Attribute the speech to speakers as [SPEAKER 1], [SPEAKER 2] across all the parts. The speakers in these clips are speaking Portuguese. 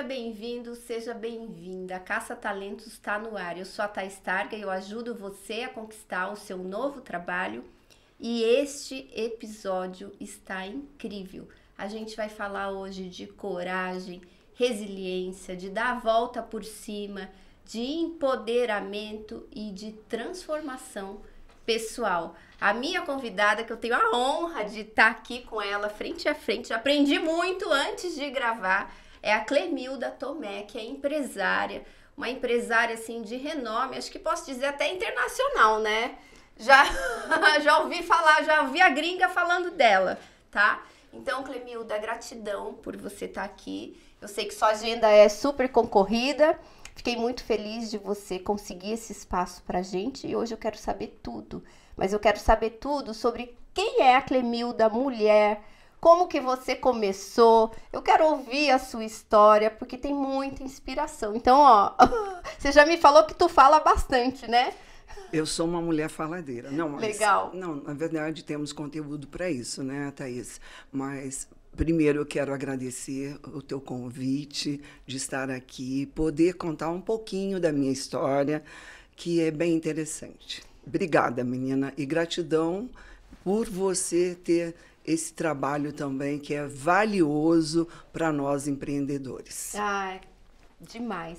[SPEAKER 1] Seja bem-vindo, seja bem-vinda. Caça Talentos está no ar. Eu sou a Thais Targa e eu ajudo você a conquistar o seu novo trabalho. E este episódio está incrível. A gente vai falar hoje de coragem, resiliência, de dar a volta por cima, de empoderamento e de transformação pessoal. A minha convidada, que eu tenho a honra de estar aqui com ela frente a frente, aprendi muito antes de gravar, é a Clemilda Tomé, que é empresária, uma empresária assim de renome, acho que posso dizer até internacional, né? Já, já ouvi falar, já ouvi a gringa falando dela, tá? Então, Clemilda, gratidão por você estar aqui. Eu sei que sua agenda é super concorrida. Fiquei muito feliz de você conseguir esse espaço pra gente e hoje eu quero saber tudo. Mas eu quero saber tudo sobre quem é a Clemilda, mulher, como que você começou. Eu quero ouvir a sua história, porque tem muita inspiração. Então, ó, você já me falou que tu fala bastante, né?
[SPEAKER 2] Eu sou uma mulher faladeira. Não, mas,
[SPEAKER 1] Legal.
[SPEAKER 2] Não, na verdade temos conteúdo para isso, né, Thaís? Mas primeiro eu quero agradecer o teu convite de estar aqui, poder contar um pouquinho da minha história, que é bem interessante. Obrigada, menina, e gratidão por você ter esse trabalho também que é valioso para nós empreendedores.
[SPEAKER 1] Ah, demais.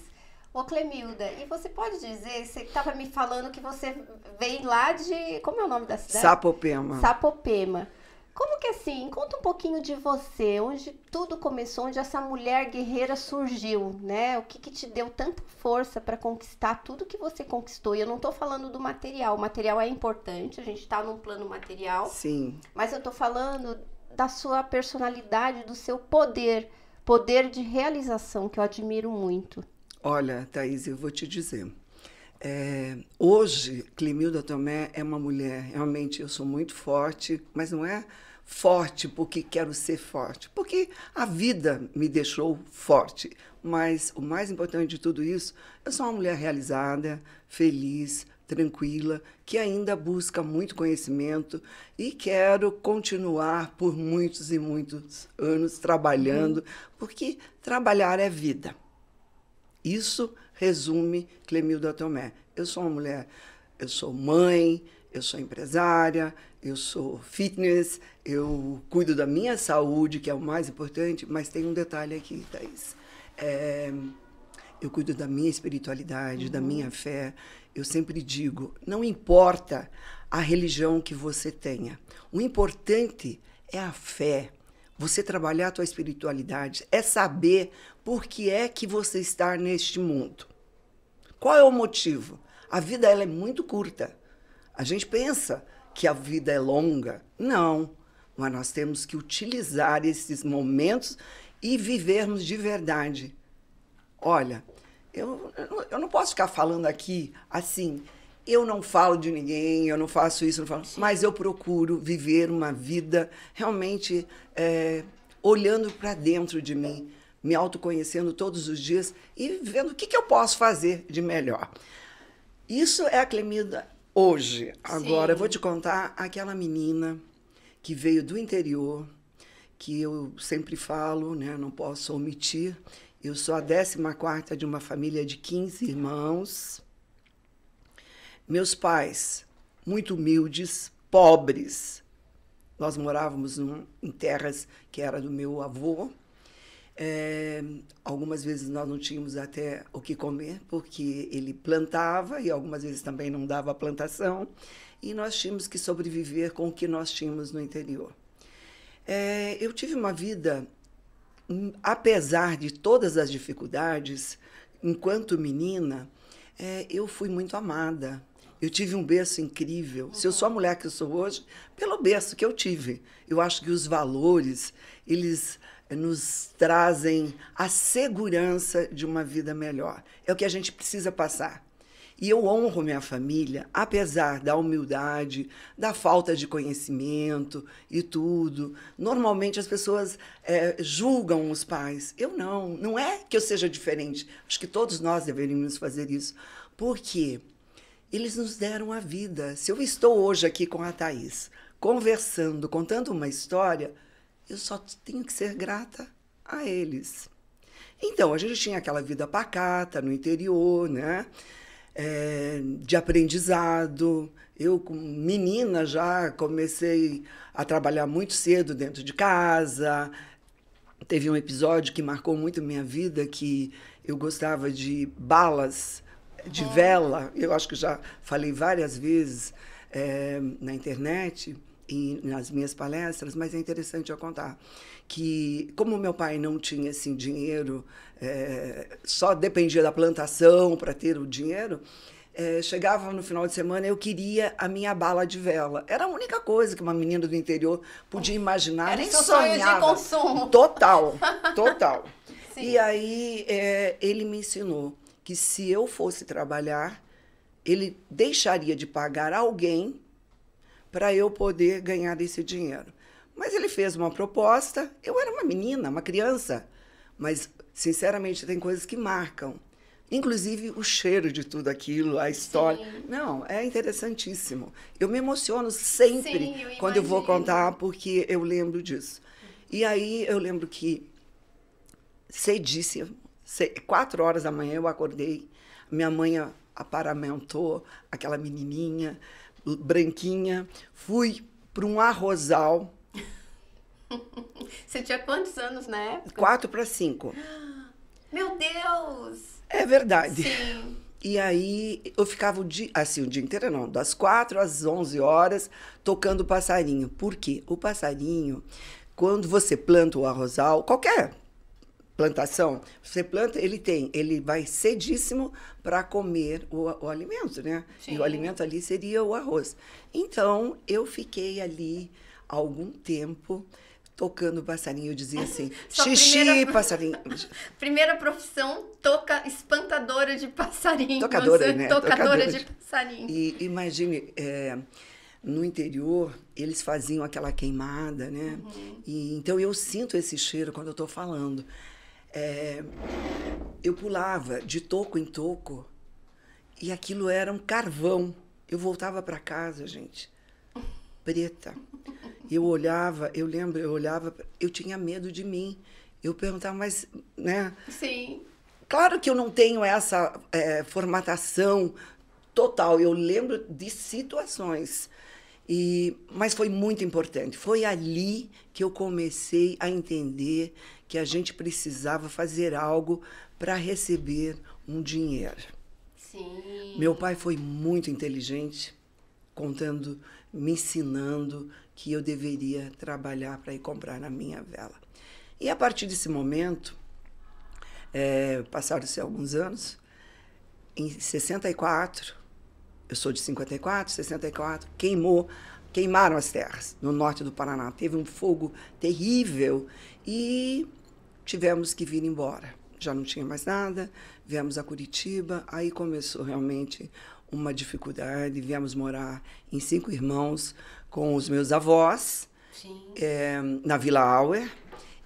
[SPEAKER 1] Ô Clemilda, e você pode dizer, você estava me falando que você vem lá de. Como é o nome da cidade?
[SPEAKER 2] Sapopema.
[SPEAKER 1] Sapopema. Como que assim? Conta um pouquinho de você, onde tudo começou, onde essa mulher guerreira surgiu, né? O que, que te deu tanta força para conquistar tudo que você conquistou? E eu não tô falando do material, o material é importante, a gente tá num plano material.
[SPEAKER 2] Sim.
[SPEAKER 1] Mas eu tô falando da sua personalidade, do seu poder, poder de realização, que eu admiro muito.
[SPEAKER 2] Olha, Thaís, eu vou te dizer. É, hoje, Clemilda Tomé é uma mulher, realmente eu sou muito forte, mas não é forte porque quero ser forte, porque a vida me deixou forte. Mas o mais importante de tudo isso, eu sou uma mulher realizada, feliz, tranquila, que ainda busca muito conhecimento e quero continuar por muitos e muitos anos trabalhando, uhum. porque trabalhar é vida. Isso resume Clemilda Tomé. Eu sou uma mulher, eu sou mãe, eu sou empresária, eu sou fitness, eu cuido da minha saúde, que é o mais importante, mas tem um detalhe aqui, Thaís. É, eu cuido da minha espiritualidade, uhum. da minha fé. Eu sempre digo, não importa a religião que você tenha, o importante é a fé, você trabalhar a tua espiritualidade, é saber por que é que você está neste mundo. Qual é o motivo? A vida ela é muito curta. A gente pensa que a vida é longa. Não, mas nós temos que utilizar esses momentos e vivermos de verdade. Olha, eu, eu não posso ficar falando aqui assim, eu não falo de ninguém, eu não faço isso, não faço, mas eu procuro viver uma vida realmente é, olhando para dentro de mim, me autoconhecendo todos os dias e vendo o que, que eu posso fazer de melhor. Isso é a Clemida hoje. Agora, Sim. eu vou te contar aquela menina que veio do interior, que eu sempre falo, né, não posso omitir. Eu sou a 14 de uma família de 15 irmãos meus pais, muito humildes, pobres. Nós morávamos num, em terras que era do meu avô. É, algumas vezes nós não tínhamos até o que comer, porque ele plantava e algumas vezes também não dava plantação, e nós tínhamos que sobreviver com o que nós tínhamos no interior. É, eu tive uma vida, hum, apesar de todas as dificuldades, enquanto menina, é, eu fui muito amada. Eu tive um berço incrível. Uhum. Se eu sou a mulher que eu sou hoje, pelo berço que eu tive. Eu acho que os valores, eles nos trazem a segurança de uma vida melhor. É o que a gente precisa passar. E eu honro minha família, apesar da humildade, da falta de conhecimento e tudo. Normalmente as pessoas é, julgam os pais. Eu não. Não é que eu seja diferente. Acho que todos nós deveríamos fazer isso. Por quê? eles nos deram a vida. Se eu estou hoje aqui com a Thaís, conversando, contando uma história, eu só tenho que ser grata a eles. Então, a gente tinha aquela vida pacata no interior, né? É, de aprendizado. Eu, como menina, já comecei a trabalhar muito cedo dentro de casa. Teve um episódio que marcou muito minha vida, que eu gostava de balas de vela. Eu acho que já falei várias vezes é, na internet e nas minhas palestras, mas é interessante eu contar que como meu pai não tinha assim dinheiro, é, só dependia da plantação para ter o dinheiro, é, chegava no final de semana eu queria a minha bala de vela. Era a única coisa que uma menina do interior podia imaginar.
[SPEAKER 1] Era seu sonho de consumo.
[SPEAKER 2] Total, total. e aí é, ele me ensinou que se eu fosse trabalhar, ele deixaria de pagar alguém para eu poder ganhar esse dinheiro. Mas ele fez uma proposta, eu era uma menina, uma criança, mas sinceramente tem coisas que marcam. Inclusive o cheiro de tudo aquilo, a história. Sim. Não, é interessantíssimo. Eu me emociono sempre Sim, eu quando eu vou contar, porque eu lembro disso. E aí eu lembro que cedíssimo, quatro horas da manhã eu acordei, minha mãe aparamentou aquela menininha branquinha, fui para um arrozal.
[SPEAKER 1] Você tinha quantos anos na época?
[SPEAKER 2] Quatro para cinco.
[SPEAKER 1] Meu Deus!
[SPEAKER 2] É verdade.
[SPEAKER 1] Sim.
[SPEAKER 2] E aí eu ficava o dia, assim, o dia inteiro não, das quatro às onze horas tocando passarinho. Por quê? O passarinho, quando você planta o arrozal, qualquer plantação, você planta, ele tem, ele vai cedíssimo para comer o, o, alimento, né? Sim. E o alimento ali seria o arroz. Então, eu fiquei ali algum tempo tocando passarinho. Eu dizia assim, xixi, primeira... passarinho.
[SPEAKER 1] primeira profissão, toca espantadora de passarinho.
[SPEAKER 2] Tocadora, né?
[SPEAKER 1] Tocadora, Tocadora de, de passarinho.
[SPEAKER 2] E imagine, é, no interior, eles faziam aquela queimada, né? Uhum. E, então eu sinto esse cheiro quando eu estou falando. É, eu pulava de toco em toco e aquilo era um carvão. Eu voltava para casa, gente, preta. Eu olhava, eu lembro, eu olhava, eu tinha medo de mim. Eu perguntava, mas, né?
[SPEAKER 1] Sim.
[SPEAKER 2] Claro que eu não tenho essa é, formatação total. Eu lembro de situações. E, mas foi muito importante. Foi ali que eu comecei a entender que a gente precisava fazer algo para receber um dinheiro.
[SPEAKER 1] Sim.
[SPEAKER 2] Meu pai foi muito inteligente, contando, me ensinando que eu deveria trabalhar para ir comprar na minha vela. E a partir desse momento, é, passaram-se alguns anos, em 64, eu sou de 54, 64, queimou, queimaram as terras no norte do Paraná. Teve um fogo terrível e tivemos que vir embora. Já não tinha mais nada, viemos a Curitiba, aí começou realmente uma dificuldade. Viemos morar em Cinco Irmãos com os meus avós, é, na Vila Auer.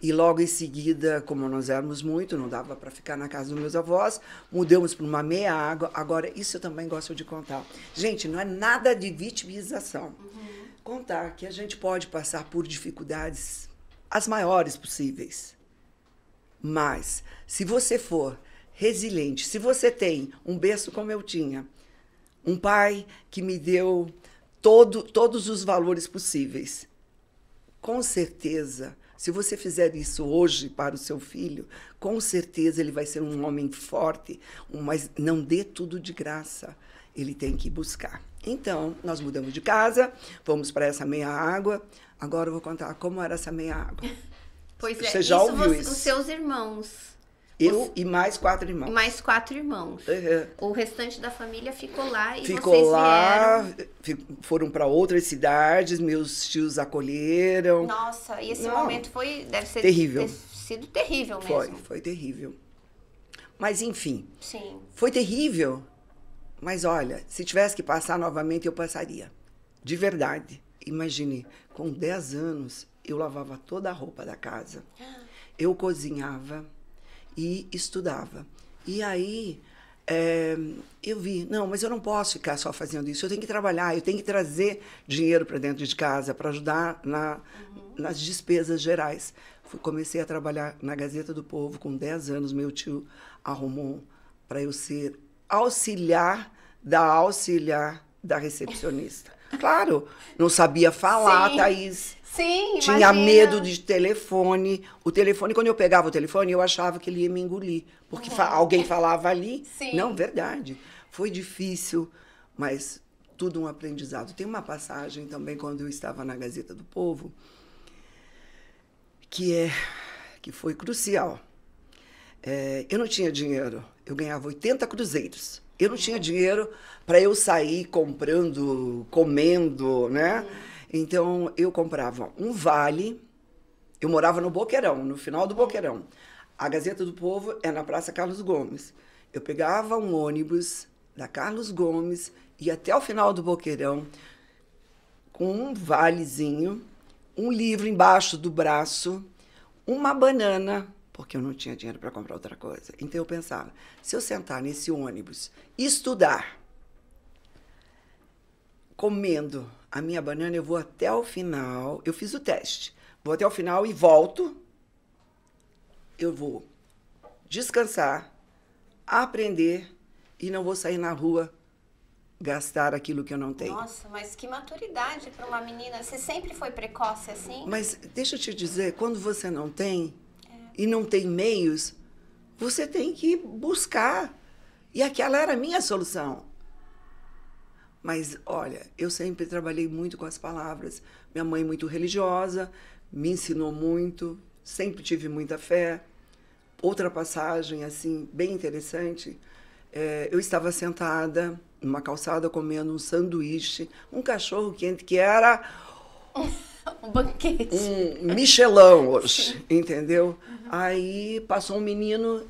[SPEAKER 2] E logo em seguida, como nós éramos muito, não dava para ficar na casa dos meus avós, mudamos para uma meia água. Agora, isso eu também gosto de contar. Gente, não é nada de vitimização. Uhum. Contar que a gente pode passar por dificuldades as maiores possíveis. Mas, se você for resiliente, se você tem um berço como eu tinha, um pai que me deu todo, todos os valores possíveis, com certeza, se você fizer isso hoje para o seu filho, com certeza ele vai ser um homem forte, mas não dê tudo de graça. Ele tem que buscar. Então, nós mudamos de casa, fomos para essa meia água. Agora eu vou contar como era essa meia água.
[SPEAKER 1] Pois é, Você já ouviu você, isso? Os seus irmãos.
[SPEAKER 2] Eu os... e mais quatro irmãos.
[SPEAKER 1] Mais quatro irmãos. Uhum. O restante da família ficou lá e
[SPEAKER 2] ficou
[SPEAKER 1] vocês
[SPEAKER 2] lá, vieram... foram para outras cidades, meus tios acolheram.
[SPEAKER 1] Nossa, e esse Não, momento foi deve ser
[SPEAKER 2] terrível.
[SPEAKER 1] Ter sido terrível mesmo.
[SPEAKER 2] Foi, foi terrível. Mas enfim.
[SPEAKER 1] Sim.
[SPEAKER 2] Foi terrível. Mas olha, se tivesse que passar novamente, eu passaria. De verdade. Imagine, com 10 anos, eu lavava toda a roupa da casa. Eu cozinhava e estudava. E aí é, eu vi, não, mas eu não posso ficar só fazendo isso, eu tenho que trabalhar, eu tenho que trazer dinheiro para dentro de casa para ajudar na, uhum. nas despesas gerais. Fui, comecei a trabalhar na Gazeta do Povo com 10 anos, meu tio arrumou para eu ser auxiliar da auxiliar da recepcionista. Claro, não sabia falar, Sim. Thaís.
[SPEAKER 1] Sim,
[SPEAKER 2] Tinha
[SPEAKER 1] imagina.
[SPEAKER 2] medo de telefone. O telefone, quando eu pegava o telefone, eu achava que ele ia me engolir. Porque fa alguém falava ali.
[SPEAKER 1] Sim.
[SPEAKER 2] Não, verdade. Foi difícil, mas tudo um aprendizado. Tem uma passagem também, quando eu estava na Gazeta do Povo, que, é, que foi crucial. É, eu não tinha dinheiro. Eu ganhava 80 cruzeiros. Eu não tinha dinheiro para eu sair comprando, comendo, né? Então eu comprava um vale. Eu morava no Boqueirão, no final do Boqueirão. A Gazeta do Povo é na Praça Carlos Gomes. Eu pegava um ônibus da Carlos Gomes e até o final do Boqueirão com um valezinho, um livro embaixo do braço, uma banana, porque eu não tinha dinheiro para comprar outra coisa. Então eu pensava, se eu sentar nesse ônibus e estudar, comendo a minha banana, eu vou até o final. Eu fiz o teste. Vou até o final e volto. Eu vou descansar, aprender e não vou sair na rua gastar aquilo que eu não tenho.
[SPEAKER 1] Nossa, mas que maturidade para uma menina. Você sempre foi precoce assim?
[SPEAKER 2] Mas deixa eu te dizer, quando você não tem é. e não tem meios, você tem que buscar. E aquela era a minha solução. Mas olha, eu sempre trabalhei muito com as palavras. Minha mãe muito religiosa, me ensinou muito, sempre tive muita fé. Outra passagem assim bem interessante, é, eu estava sentada numa calçada comendo um sanduíche, um cachorro quente que era
[SPEAKER 1] um banquete,
[SPEAKER 2] um Michelão hoje, entendeu? Uhum. Aí passou um menino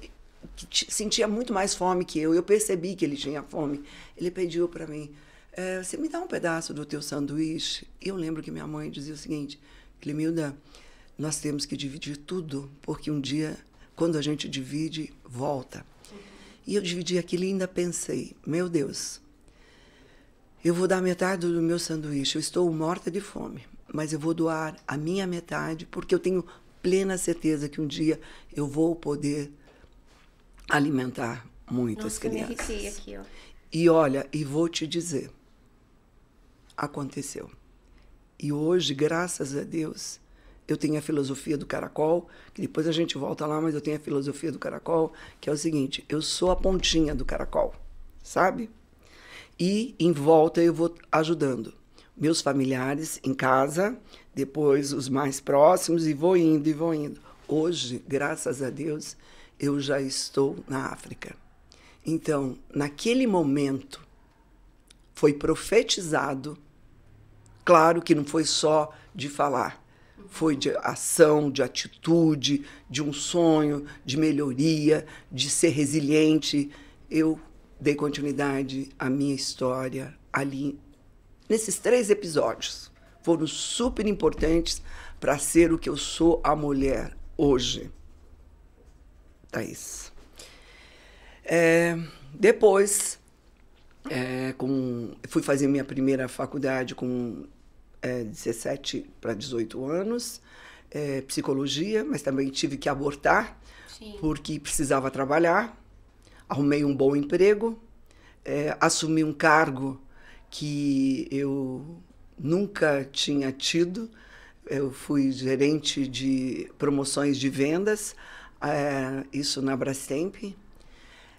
[SPEAKER 2] que sentia muito mais fome que eu. Eu percebi que ele tinha fome. Ele pediu para mim é, você me dá um pedaço do teu sanduíche? Eu lembro que minha mãe dizia o seguinte, Clemilda, nós temos que dividir tudo, porque um dia, quando a gente divide, volta. E eu dividi aquilo e ainda pensei, meu Deus, eu vou dar metade do meu sanduíche, eu estou morta de fome, mas eu vou doar a minha metade, porque eu tenho plena certeza que um dia eu vou poder alimentar muitas
[SPEAKER 1] Nossa,
[SPEAKER 2] crianças.
[SPEAKER 1] Me aqui, ó.
[SPEAKER 2] E olha, e vou te dizer, aconteceu. E hoje, graças a Deus, eu tenho a filosofia do caracol, que depois a gente volta lá, mas eu tenho a filosofia do caracol, que é o seguinte: eu sou a pontinha do caracol, sabe? E em volta eu vou ajudando meus familiares em casa, depois os mais próximos, e vou indo e vou indo. Hoje, graças a Deus, eu já estou na África. Então, naquele momento, foi profetizado Claro que não foi só de falar, foi de ação, de atitude, de um sonho, de melhoria, de ser resiliente. Eu dei continuidade à minha história ali nesses três episódios. Foram super importantes para ser o que eu sou a mulher hoje. Thaís. É, depois, é, com, fui fazer minha primeira faculdade com é, 17 para 18 anos, é, psicologia, mas também tive que abortar Sim. porque precisava trabalhar. Arrumei um bom emprego, é, assumi um cargo que eu nunca tinha tido. Eu fui gerente de promoções de vendas, é, isso na Brastemp,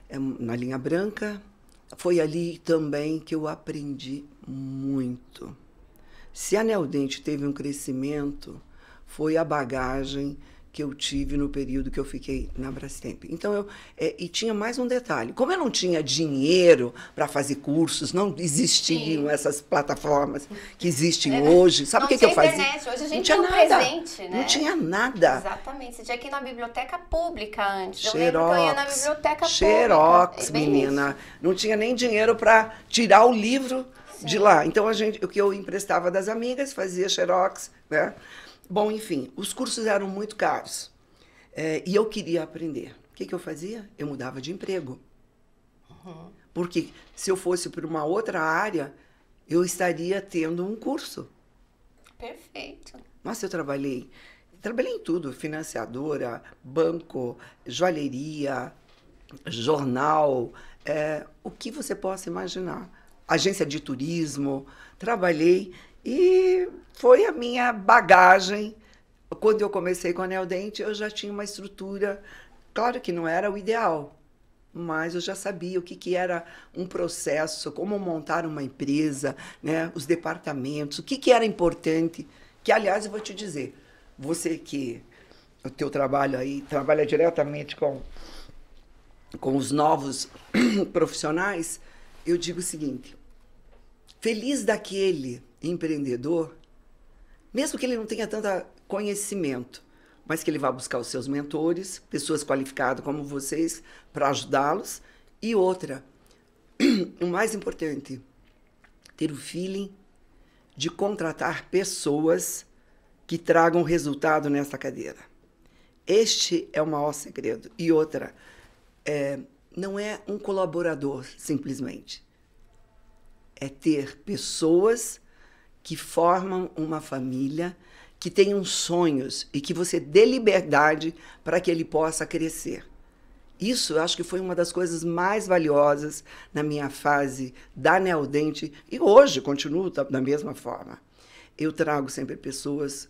[SPEAKER 2] é, na linha branca. Foi ali também que eu aprendi muito. Se a Neodente teve um crescimento, foi a bagagem que eu tive no período que eu fiquei na Brastemp. Então eu é, e tinha mais um detalhe. Como eu não tinha dinheiro para fazer cursos, não existiam Sim. essas plataformas que existem é, hoje. Sabe o que, que eu fazia?
[SPEAKER 1] Internet. Hoje a gente não tinha nada. Presente, né?
[SPEAKER 2] Não tinha nada.
[SPEAKER 1] Exatamente. Você tinha que ir na biblioteca pública antes.
[SPEAKER 2] Xerox, eu lembro
[SPEAKER 1] que eu ia na biblioteca
[SPEAKER 2] Xerox,
[SPEAKER 1] pública. Xerox,
[SPEAKER 2] menina. Não tinha nem dinheiro para tirar o livro de lá. Então a gente, o que eu emprestava das amigas, fazia xerox, né? Bom, enfim, os cursos eram muito caros é, e eu queria aprender. O que, que eu fazia? Eu mudava de emprego. Uhum. Porque se eu fosse para uma outra área, eu estaria tendo um curso.
[SPEAKER 1] Perfeito.
[SPEAKER 2] Nossa, eu trabalhei. Trabalhei em tudo: financiadora, banco, joalheria, jornal, é, o que você possa imaginar. Agência de turismo, trabalhei e foi a minha bagagem. Quando eu comecei com a Neodente, eu já tinha uma estrutura, claro que não era o ideal, mas eu já sabia o que, que era um processo, como montar uma empresa, né, os departamentos, o que, que era importante. Que, aliás, eu vou te dizer, você que o teu trabalho aí trabalha diretamente com, com os novos profissionais, eu digo o seguinte: feliz daquele empreendedor, mesmo que ele não tenha tanto conhecimento, mas que ele vá buscar os seus mentores, pessoas qualificadas como vocês, para ajudá-los. E outra, o mais importante, ter o feeling de contratar pessoas que tragam resultado nessa cadeira. Este é o maior segredo. E outra, é, não é um colaborador simplesmente. É ter pessoas que formam uma família que tenham sonhos e que você dê liberdade para que ele possa crescer. Isso eu acho que foi uma das coisas mais valiosas na minha fase da Neodente e hoje continuo da mesma forma. Eu trago sempre pessoas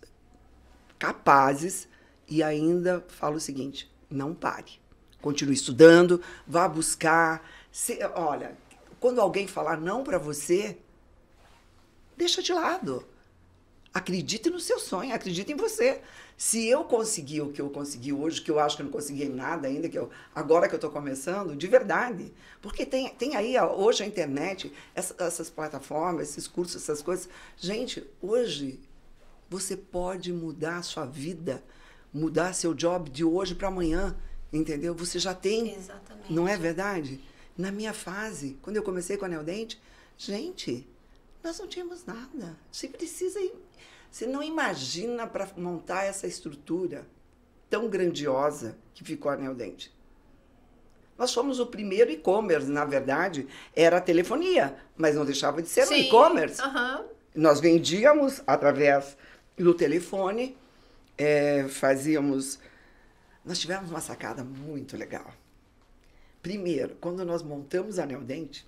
[SPEAKER 2] capazes e ainda falo o seguinte: não pare. Continue estudando, vá buscar. Se, olha, quando alguém falar não para você, deixa de lado Acredite no seu sonho, acredite em você. Se eu conseguir o que eu consegui hoje, que eu acho que eu não consegui nada ainda, que eu, agora que eu estou começando, de verdade. Porque tem, tem aí hoje a internet, essa, essas plataformas, esses cursos, essas coisas. Gente, hoje você pode mudar a sua vida, mudar seu job de hoje para amanhã, entendeu? Você já tem.
[SPEAKER 1] Exatamente.
[SPEAKER 2] Não é verdade? Na minha fase, quando eu comecei com a Neodente, gente, nós não tínhamos nada. Você precisa você não imagina para montar essa estrutura tão grandiosa que ficou a Neodente. Nós fomos o primeiro e-commerce, na verdade, era a telefonia, mas não deixava de ser Sim. um e-commerce. Nós vendíamos através do telefone, é, fazíamos. Nós tivemos uma sacada muito legal. Primeiro, quando nós montamos a Neodente.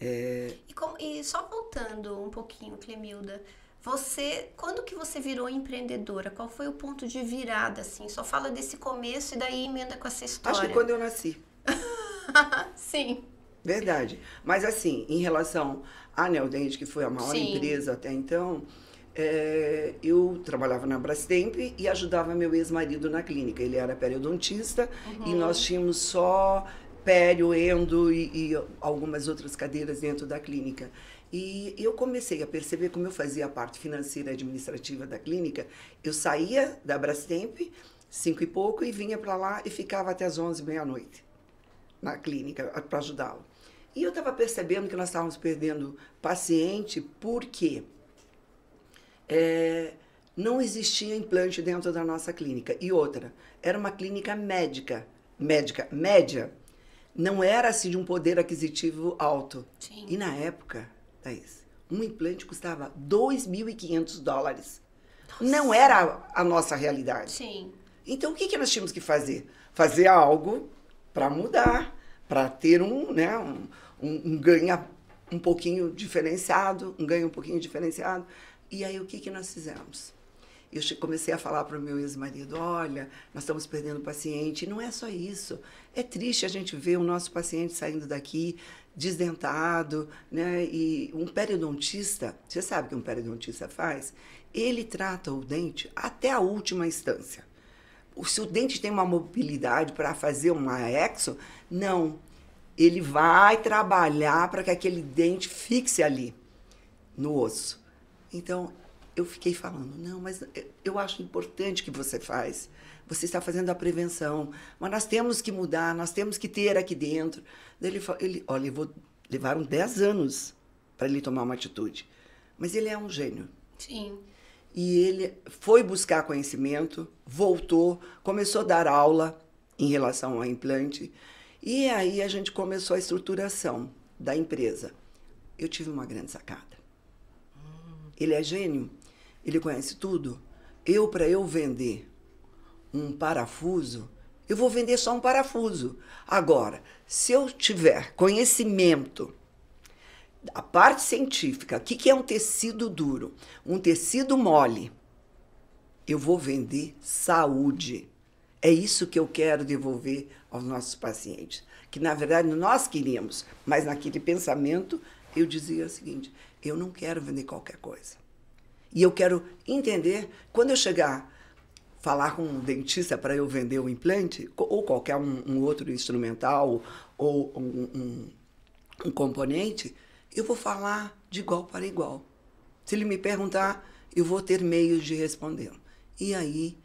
[SPEAKER 1] É... E, como, e só voltando um pouquinho, Clemilda, você, quando que você virou empreendedora? Qual foi o ponto de virada, assim? Só fala desse começo e daí emenda com essa história.
[SPEAKER 2] Acho que quando eu nasci.
[SPEAKER 1] Sim.
[SPEAKER 2] Verdade. Mas assim, em relação à Neodente, que foi a maior Sim. empresa até então, é, eu trabalhava na Brastemp e ajudava meu ex-marido na clínica. Ele era periodontista uhum. e nós tínhamos só pério, endo e, e algumas outras cadeiras dentro da clínica. E eu comecei a perceber como eu fazia a parte financeira e administrativa da clínica. Eu saía da Brastemp, cinco e pouco, e vinha para lá e ficava até as onze, meia-noite, na clínica, para ajudá-lo. E eu estava percebendo que nós estávamos perdendo paciente porque é, não existia implante dentro da nossa clínica. E outra, era uma clínica médica, médica, média. Não era assim de um poder aquisitivo alto.
[SPEAKER 1] Sim.
[SPEAKER 2] E na época, Thaís, um implante custava 2.500 dólares. Nossa. Não era a, nossa realidade.
[SPEAKER 1] Sim.
[SPEAKER 2] Então, o que, que nós tínhamos que fazer? Fazer algo para mudar, para ter um, né, um, um, um ganho um pouquinho diferenciado, um ganho um pouquinho diferenciado. E aí, o que, que nós fizemos? Eu comecei a falar para o meu ex-marido: olha, nós estamos perdendo paciente. E não é só isso. É triste a gente ver o nosso paciente saindo daqui desdentado, né? E um periodontista, você sabe o que um periodontista faz? Ele trata o dente até a última instância. Se o dente tem uma mobilidade para fazer uma exo, não. Ele vai trabalhar para que aquele dente fixe ali no osso. Então, eu fiquei falando, não, mas eu acho importante que você faz. Você está fazendo a prevenção, mas nós temos que mudar, nós temos que ter aqui dentro. Daí ele, ele olha, levou, levaram 10 anos para ele tomar uma atitude. Mas ele é um gênio.
[SPEAKER 1] Sim.
[SPEAKER 2] E ele foi buscar conhecimento, voltou, começou a dar aula em relação ao implante. E aí a gente começou a estruturação da empresa. Eu tive uma grande sacada. Ele é gênio, ele conhece tudo. Eu, para eu vender um parafuso, eu vou vender só um parafuso. Agora, se eu tiver conhecimento a parte científica, o que, que é um tecido duro? Um tecido mole. Eu vou vender saúde. É isso que eu quero devolver aos nossos pacientes. Que na verdade nós queríamos, mas naquele pensamento eu dizia o seguinte: eu não quero vender qualquer coisa. E eu quero entender, quando eu chegar falar com um dentista para eu vender um implante, ou qualquer um, um outro instrumental, ou um, um, um componente, eu vou falar de igual para igual. Se ele me perguntar, eu vou ter meios de responder. E aí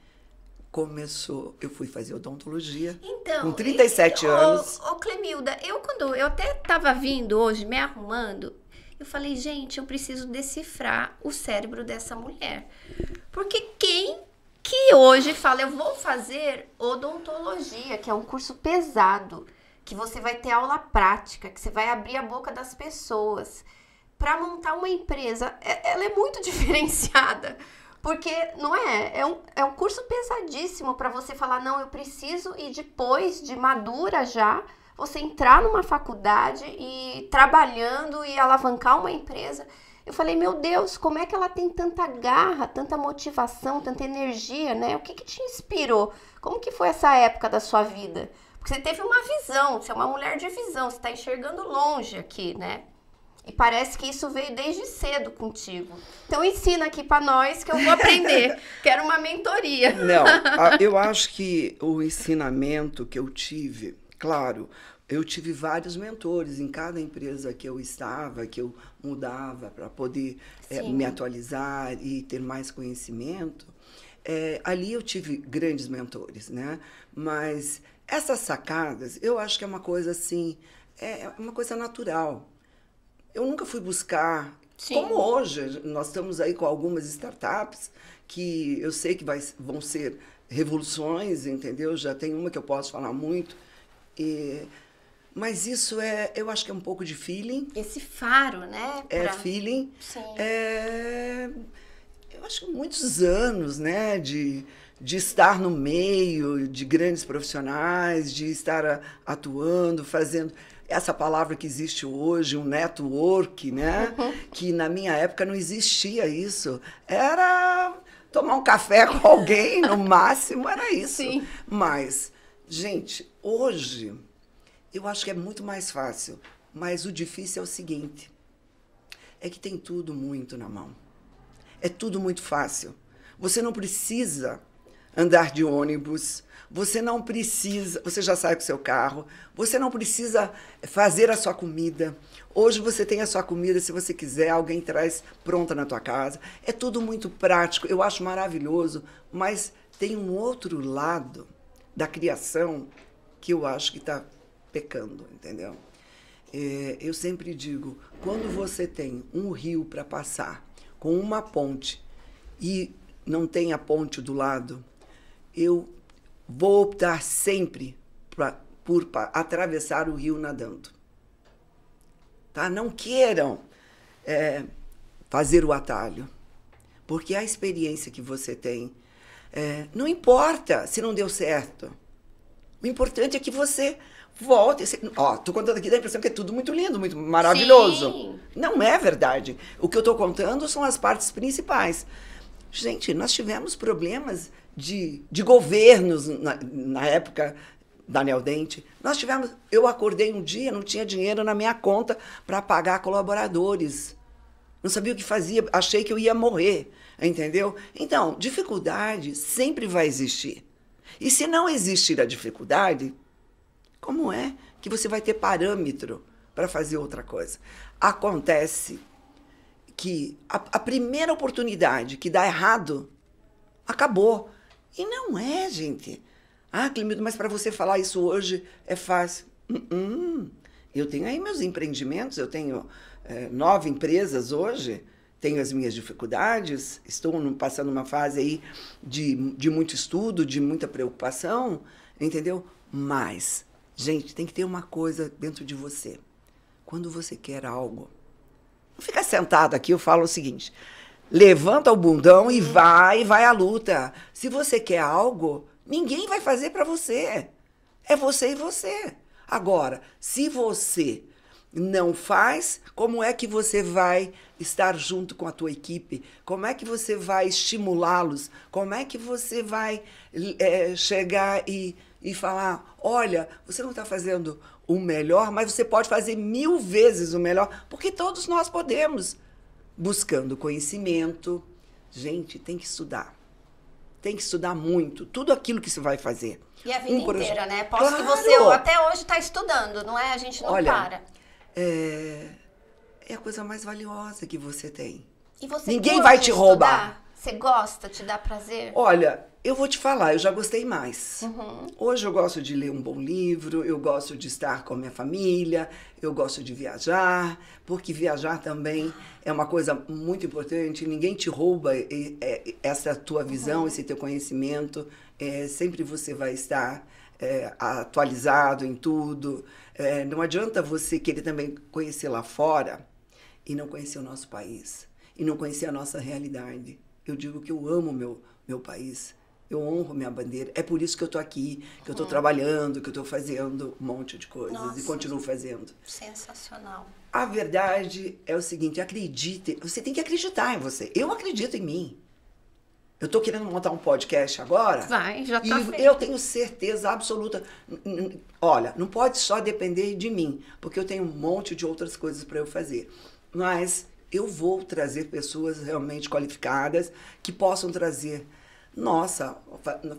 [SPEAKER 2] começou, eu fui fazer odontologia então, com 37 e, anos.
[SPEAKER 1] Ô, ô Clemilda, eu quando eu até estava vindo hoje me arrumando, eu falei, gente, eu preciso decifrar o cérebro dessa mulher. Porque quem que hoje fala, eu vou fazer odontologia, que é um curso pesado, que você vai ter aula prática, que você vai abrir a boca das pessoas. Para montar uma empresa, é, ela é muito diferenciada. Porque não é, é um, é um curso pesadíssimo para você falar, não, eu preciso, e depois de madura já, você entrar numa faculdade e trabalhando e alavancar uma empresa. Eu falei, meu Deus, como é que ela tem tanta garra, tanta motivação, tanta energia, né? O que, que te inspirou? Como que foi essa época da sua vida? Porque você teve uma visão, você é uma mulher de visão, você está enxergando longe aqui, né? E parece que isso veio desde cedo contigo. Então ensina aqui para nós que eu vou aprender. Quero uma mentoria.
[SPEAKER 2] Não, eu acho que o ensinamento que eu tive, claro, eu tive vários mentores em cada empresa que eu estava, que eu mudava para poder é, me atualizar e ter mais conhecimento. É, ali eu tive grandes mentores, né? Mas essas sacadas, eu acho que é uma coisa assim, é uma coisa natural. Eu nunca fui buscar, Sim. como hoje, nós estamos aí com algumas startups que eu sei que vai, vão ser revoluções, entendeu? Já tem uma que eu posso falar muito. E, mas isso é, eu acho que é um pouco de feeling.
[SPEAKER 1] Esse faro, né?
[SPEAKER 2] É pra... feeling. Sim. É, eu acho que muitos anos, né? De, de estar no meio de grandes profissionais, de estar atuando, fazendo essa palavra que existe hoje, um network, né? Uhum. Que na minha época não existia isso. Era tomar um café com alguém, no máximo, era isso. Sim. Mas, gente, hoje eu acho que é muito mais fácil. Mas o difícil é o seguinte: é que tem tudo muito na mão. É tudo muito fácil. Você não precisa andar de ônibus, você não precisa, você já sai com seu carro, você não precisa fazer a sua comida. Hoje você tem a sua comida, se você quiser, alguém traz pronta na tua casa. É tudo muito prático, eu acho maravilhoso, mas tem um outro lado da criação que eu acho que está pecando, entendeu? É, eu sempre digo, quando você tem um rio para passar com uma ponte e não tem a ponte do lado, eu vou optar sempre pra, por pra, atravessar o rio nadando. Tá? Não queiram é, fazer o atalho, porque a experiência que você tem, é, não importa se não deu certo. O importante é que você volte. Ó, tô contando aqui da impressão que é tudo muito lindo, muito maravilhoso. Sim. Não é verdade. O que eu estou contando são as partes principais. Gente, nós tivemos problemas de, de governos na, na época da Neodente. Nós tivemos. Eu acordei um dia, não tinha dinheiro na minha conta para pagar colaboradores. Não sabia o que fazia, achei que eu ia morrer, entendeu? Então, dificuldade sempre vai existir. E se não existir a dificuldade, como é que você vai ter parâmetro para fazer outra coisa? Acontece que a, a primeira oportunidade que dá errado acabou. E não é, gente. Ah, Clemildo, mas para você falar isso hoje é fácil. Uh -uh. Eu tenho aí meus empreendimentos, eu tenho é, nove empresas hoje, tenho as minhas dificuldades, estou passando uma fase aí de, de muito estudo, de muita preocupação, entendeu? Mas Gente, tem que ter uma coisa dentro de você. Quando você quer algo, não fica sentado aqui, eu falo o seguinte: levanta o bundão e vai, vai à luta. Se você quer algo, ninguém vai fazer para você. É você e você. Agora, se você não faz, como é que você vai estar junto com a tua equipe? Como é que você vai estimulá-los? Como é que você vai é, chegar e, e falar: olha, você não está fazendo o melhor, mas você pode fazer mil vezes o melhor, porque todos nós podemos. Buscando conhecimento. Gente, tem que estudar. Tem que estudar muito. Tudo aquilo que você vai fazer.
[SPEAKER 1] E a vida um inteira, né? Posso claro. que você até hoje está estudando, não é? A gente não
[SPEAKER 2] Olha,
[SPEAKER 1] para.
[SPEAKER 2] É, é a coisa mais valiosa que você tem.
[SPEAKER 1] E você
[SPEAKER 2] Ninguém vai te roubar.
[SPEAKER 1] Você gosta? Te dá prazer?
[SPEAKER 2] Olha, eu vou te falar, eu já gostei mais.
[SPEAKER 1] Uhum.
[SPEAKER 2] Hoje eu gosto de ler um bom livro, eu gosto de estar com a minha família, eu gosto de viajar, porque viajar também é uma coisa muito importante. Ninguém te rouba essa tua visão, uhum. esse teu conhecimento. É, sempre você vai estar é, atualizado em tudo. É, não adianta você querer também conhecer lá fora e não conhecer o nosso país, e não conhecer a nossa realidade. Eu digo que eu amo meu, meu país, eu honro minha bandeira. É por isso que eu estou aqui, que eu estou hum. trabalhando, que eu estou fazendo um monte de coisas Nossa, e continuo fazendo.
[SPEAKER 1] Sensacional.
[SPEAKER 2] A verdade é o seguinte: acredite, você tem que acreditar em você. Eu acredito em mim. Eu estou querendo montar um podcast agora.
[SPEAKER 1] Vai, já tá.
[SPEAKER 2] E feito. eu tenho certeza absoluta. Olha, não pode só depender de mim, porque eu tenho um monte de outras coisas para eu fazer. Mas eu vou trazer pessoas realmente qualificadas que possam trazer. Nossa,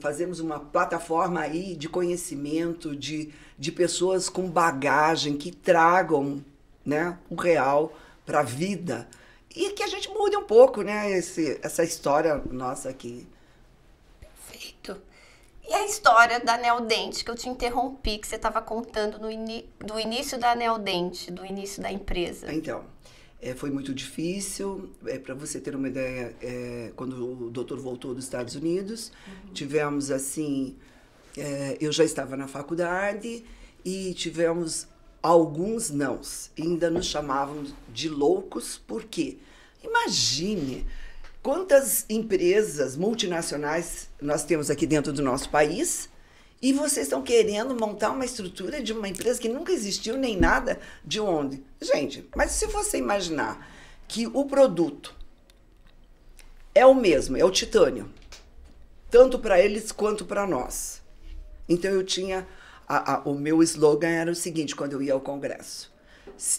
[SPEAKER 2] fazemos uma plataforma aí de conhecimento, de, de pessoas com bagagem que tragam né, o real para a vida. E que a gente mude um pouco, né, esse, essa história nossa aqui.
[SPEAKER 1] Perfeito. E a história da Neodente, que eu te interrompi, que você estava contando no do início da Neodente, do início da empresa.
[SPEAKER 2] Então, é, foi muito difícil. É, Para você ter uma ideia, é, quando o doutor voltou dos Estados Unidos, uhum. tivemos assim. É, eu já estava na faculdade e tivemos alguns nãos. Ainda nos chamavam de loucos, por quê? Imagine quantas empresas multinacionais nós temos aqui dentro do nosso país e vocês estão querendo montar uma estrutura de uma empresa que nunca existiu nem nada de onde? Gente, mas se você imaginar que o produto é o mesmo, é o titânio, tanto para eles quanto para nós. Então eu tinha a, a, o meu slogan era o seguinte quando eu ia ao congresso: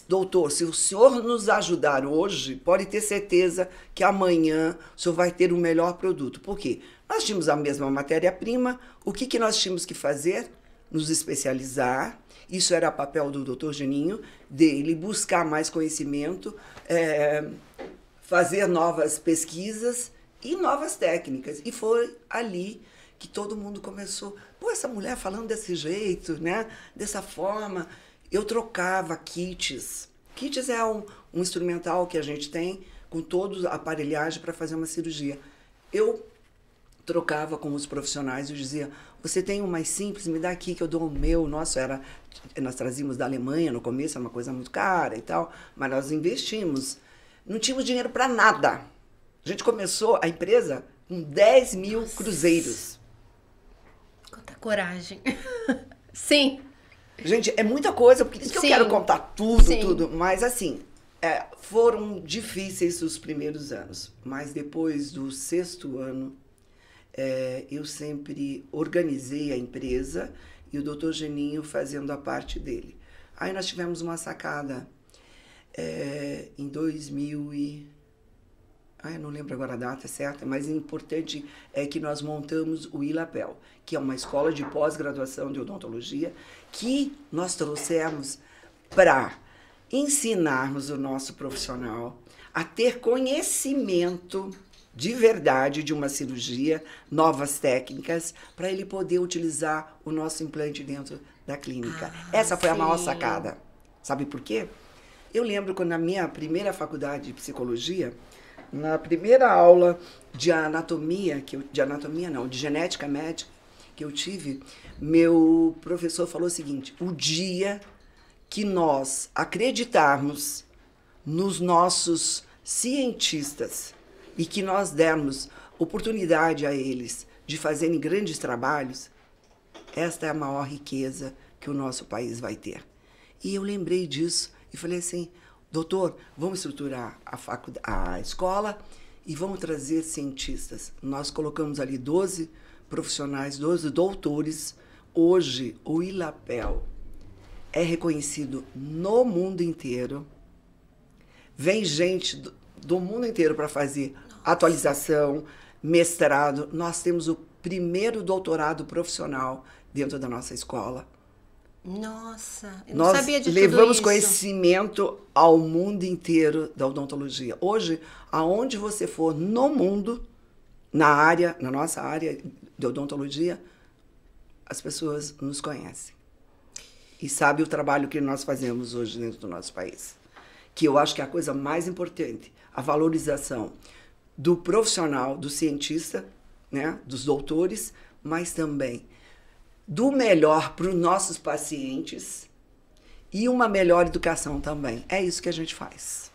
[SPEAKER 2] Doutor, se o senhor nos ajudar hoje, pode ter certeza que amanhã o senhor vai ter o melhor produto. Por quê? Nós tínhamos a mesma matéria-prima, o que, que nós tínhamos que fazer? Nos especializar. Isso era papel do doutor Geninho, dele buscar mais conhecimento, é, fazer novas pesquisas e novas técnicas. E foi ali que todo mundo começou. Pô, essa mulher falando desse jeito, né? Dessa forma. Eu trocava kits. Kits é um, um instrumental que a gente tem com toda a aparelhagem para fazer uma cirurgia. Eu trocava com os profissionais, eu dizia, você tem um mais simples, me dá aqui que eu dou o meu. Nossa, era, nós trazíamos da Alemanha no começo, era uma coisa muito cara e tal, mas nós investimos. Não tínhamos dinheiro para nada. A gente começou a empresa com 10 mil Nossa. cruzeiros.
[SPEAKER 1] Coragem. Sim.
[SPEAKER 2] Gente, é muita coisa, porque isso que Sim. eu quero contar tudo, Sim. tudo. Mas assim, é, foram difíceis os primeiros anos. Mas depois do sexto ano, é, eu sempre organizei a empresa e o doutor Geninho fazendo a parte dele. Aí nós tivemos uma sacada é, em 2000 e... Ah, não lembro agora a data certa, mas o importante é que nós montamos o ILAPEL, que é uma escola de pós-graduação de odontologia, que nós trouxemos para ensinarmos o nosso profissional a ter conhecimento de verdade de uma cirurgia, novas técnicas, para ele poder utilizar o nosso implante dentro da clínica. Ah, Essa foi sim. a maior sacada. Sabe por quê? Eu lembro quando na minha primeira faculdade de psicologia, na primeira aula de anatomia, que eu, de anatomia não, de genética médica, que eu tive, meu professor falou o seguinte: o dia que nós acreditarmos nos nossos cientistas e que nós dermos oportunidade a eles de fazerem grandes trabalhos, esta é a maior riqueza que o nosso país vai ter. E eu lembrei disso e falei assim: doutor, vamos estruturar a, a escola e vamos trazer cientistas. Nós colocamos ali 12 profissionais, 12 doutores. Hoje, o ILAPEL é reconhecido no mundo inteiro. Vem gente do, do mundo inteiro para fazer atualização, mestrado. Nós temos o primeiro doutorado profissional dentro da nossa escola.
[SPEAKER 1] Nossa, eu
[SPEAKER 2] Nós
[SPEAKER 1] não sabia de
[SPEAKER 2] levamos conhecimento ao mundo inteiro da odontologia. Hoje, aonde você for no mundo, na área, na nossa área de odontologia, as pessoas nos conhecem. E sabem o trabalho que nós fazemos hoje dentro do nosso país. Que eu acho que é a coisa mais importante, a valorização do profissional, do cientista, né, dos doutores, mas também do melhor para os nossos pacientes e uma melhor educação também. É isso que a gente faz.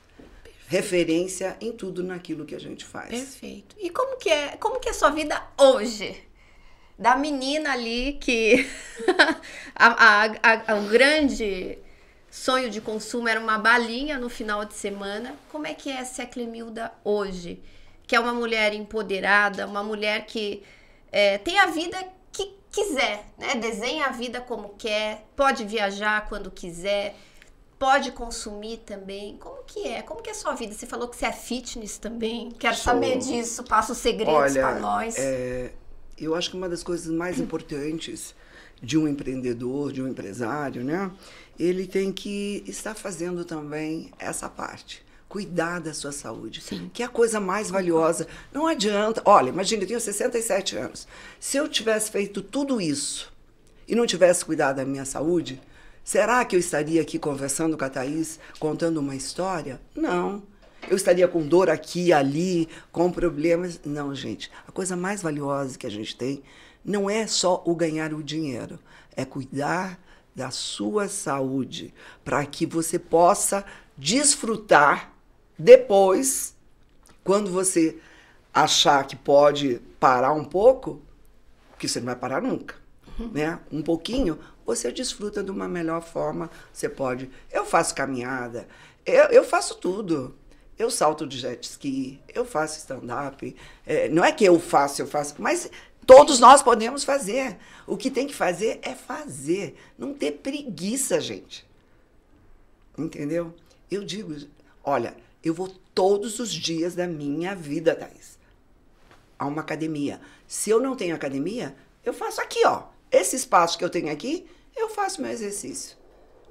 [SPEAKER 2] Referência em tudo naquilo que a gente faz.
[SPEAKER 1] Perfeito. E como que é, como que é a sua vida hoje? Da menina ali que a, a, a, o grande sonho de consumo era uma balinha no final de semana. Como é que é a Clemilda hoje? Que é uma mulher empoderada, uma mulher que é, tem a vida quiser, né? Desenha a vida como quer, pode viajar quando quiser, pode consumir também. Como que é? Como que é a sua vida? Você falou que você é fitness também. Quero
[SPEAKER 2] Sou.
[SPEAKER 1] saber disso. Passa os segredos para nós.
[SPEAKER 2] é, eu acho que uma das coisas mais importantes de um empreendedor, de um empresário, né? Ele tem que estar fazendo também essa parte. Cuidar da sua saúde,
[SPEAKER 1] Sim.
[SPEAKER 2] que é a coisa mais valiosa. Não adianta. Olha, imagina, eu tenho 67 anos. Se eu tivesse feito tudo isso e não tivesse cuidado da minha saúde, será que eu estaria aqui conversando com a Thaís, contando uma história? Não. Eu estaria com dor aqui ali, com problemas. Não, gente. A coisa mais valiosa que a gente tem não é só o ganhar o dinheiro, é cuidar da sua saúde, para que você possa desfrutar depois, quando você achar que pode parar um pouco, que você não vai parar nunca, né? Um pouquinho, você desfruta de uma melhor forma. Você pode. Eu faço caminhada, eu, eu faço tudo. Eu salto de jet ski, eu faço stand-up. É, não é que eu faço, eu faço, mas todos nós podemos fazer. O que tem que fazer é fazer. Não ter preguiça, gente. Entendeu? Eu digo, olha, eu vou todos os dias da minha vida, Thais, a uma academia. Se eu não tenho academia, eu faço aqui, ó. Esse espaço que eu tenho aqui, eu faço meu exercício.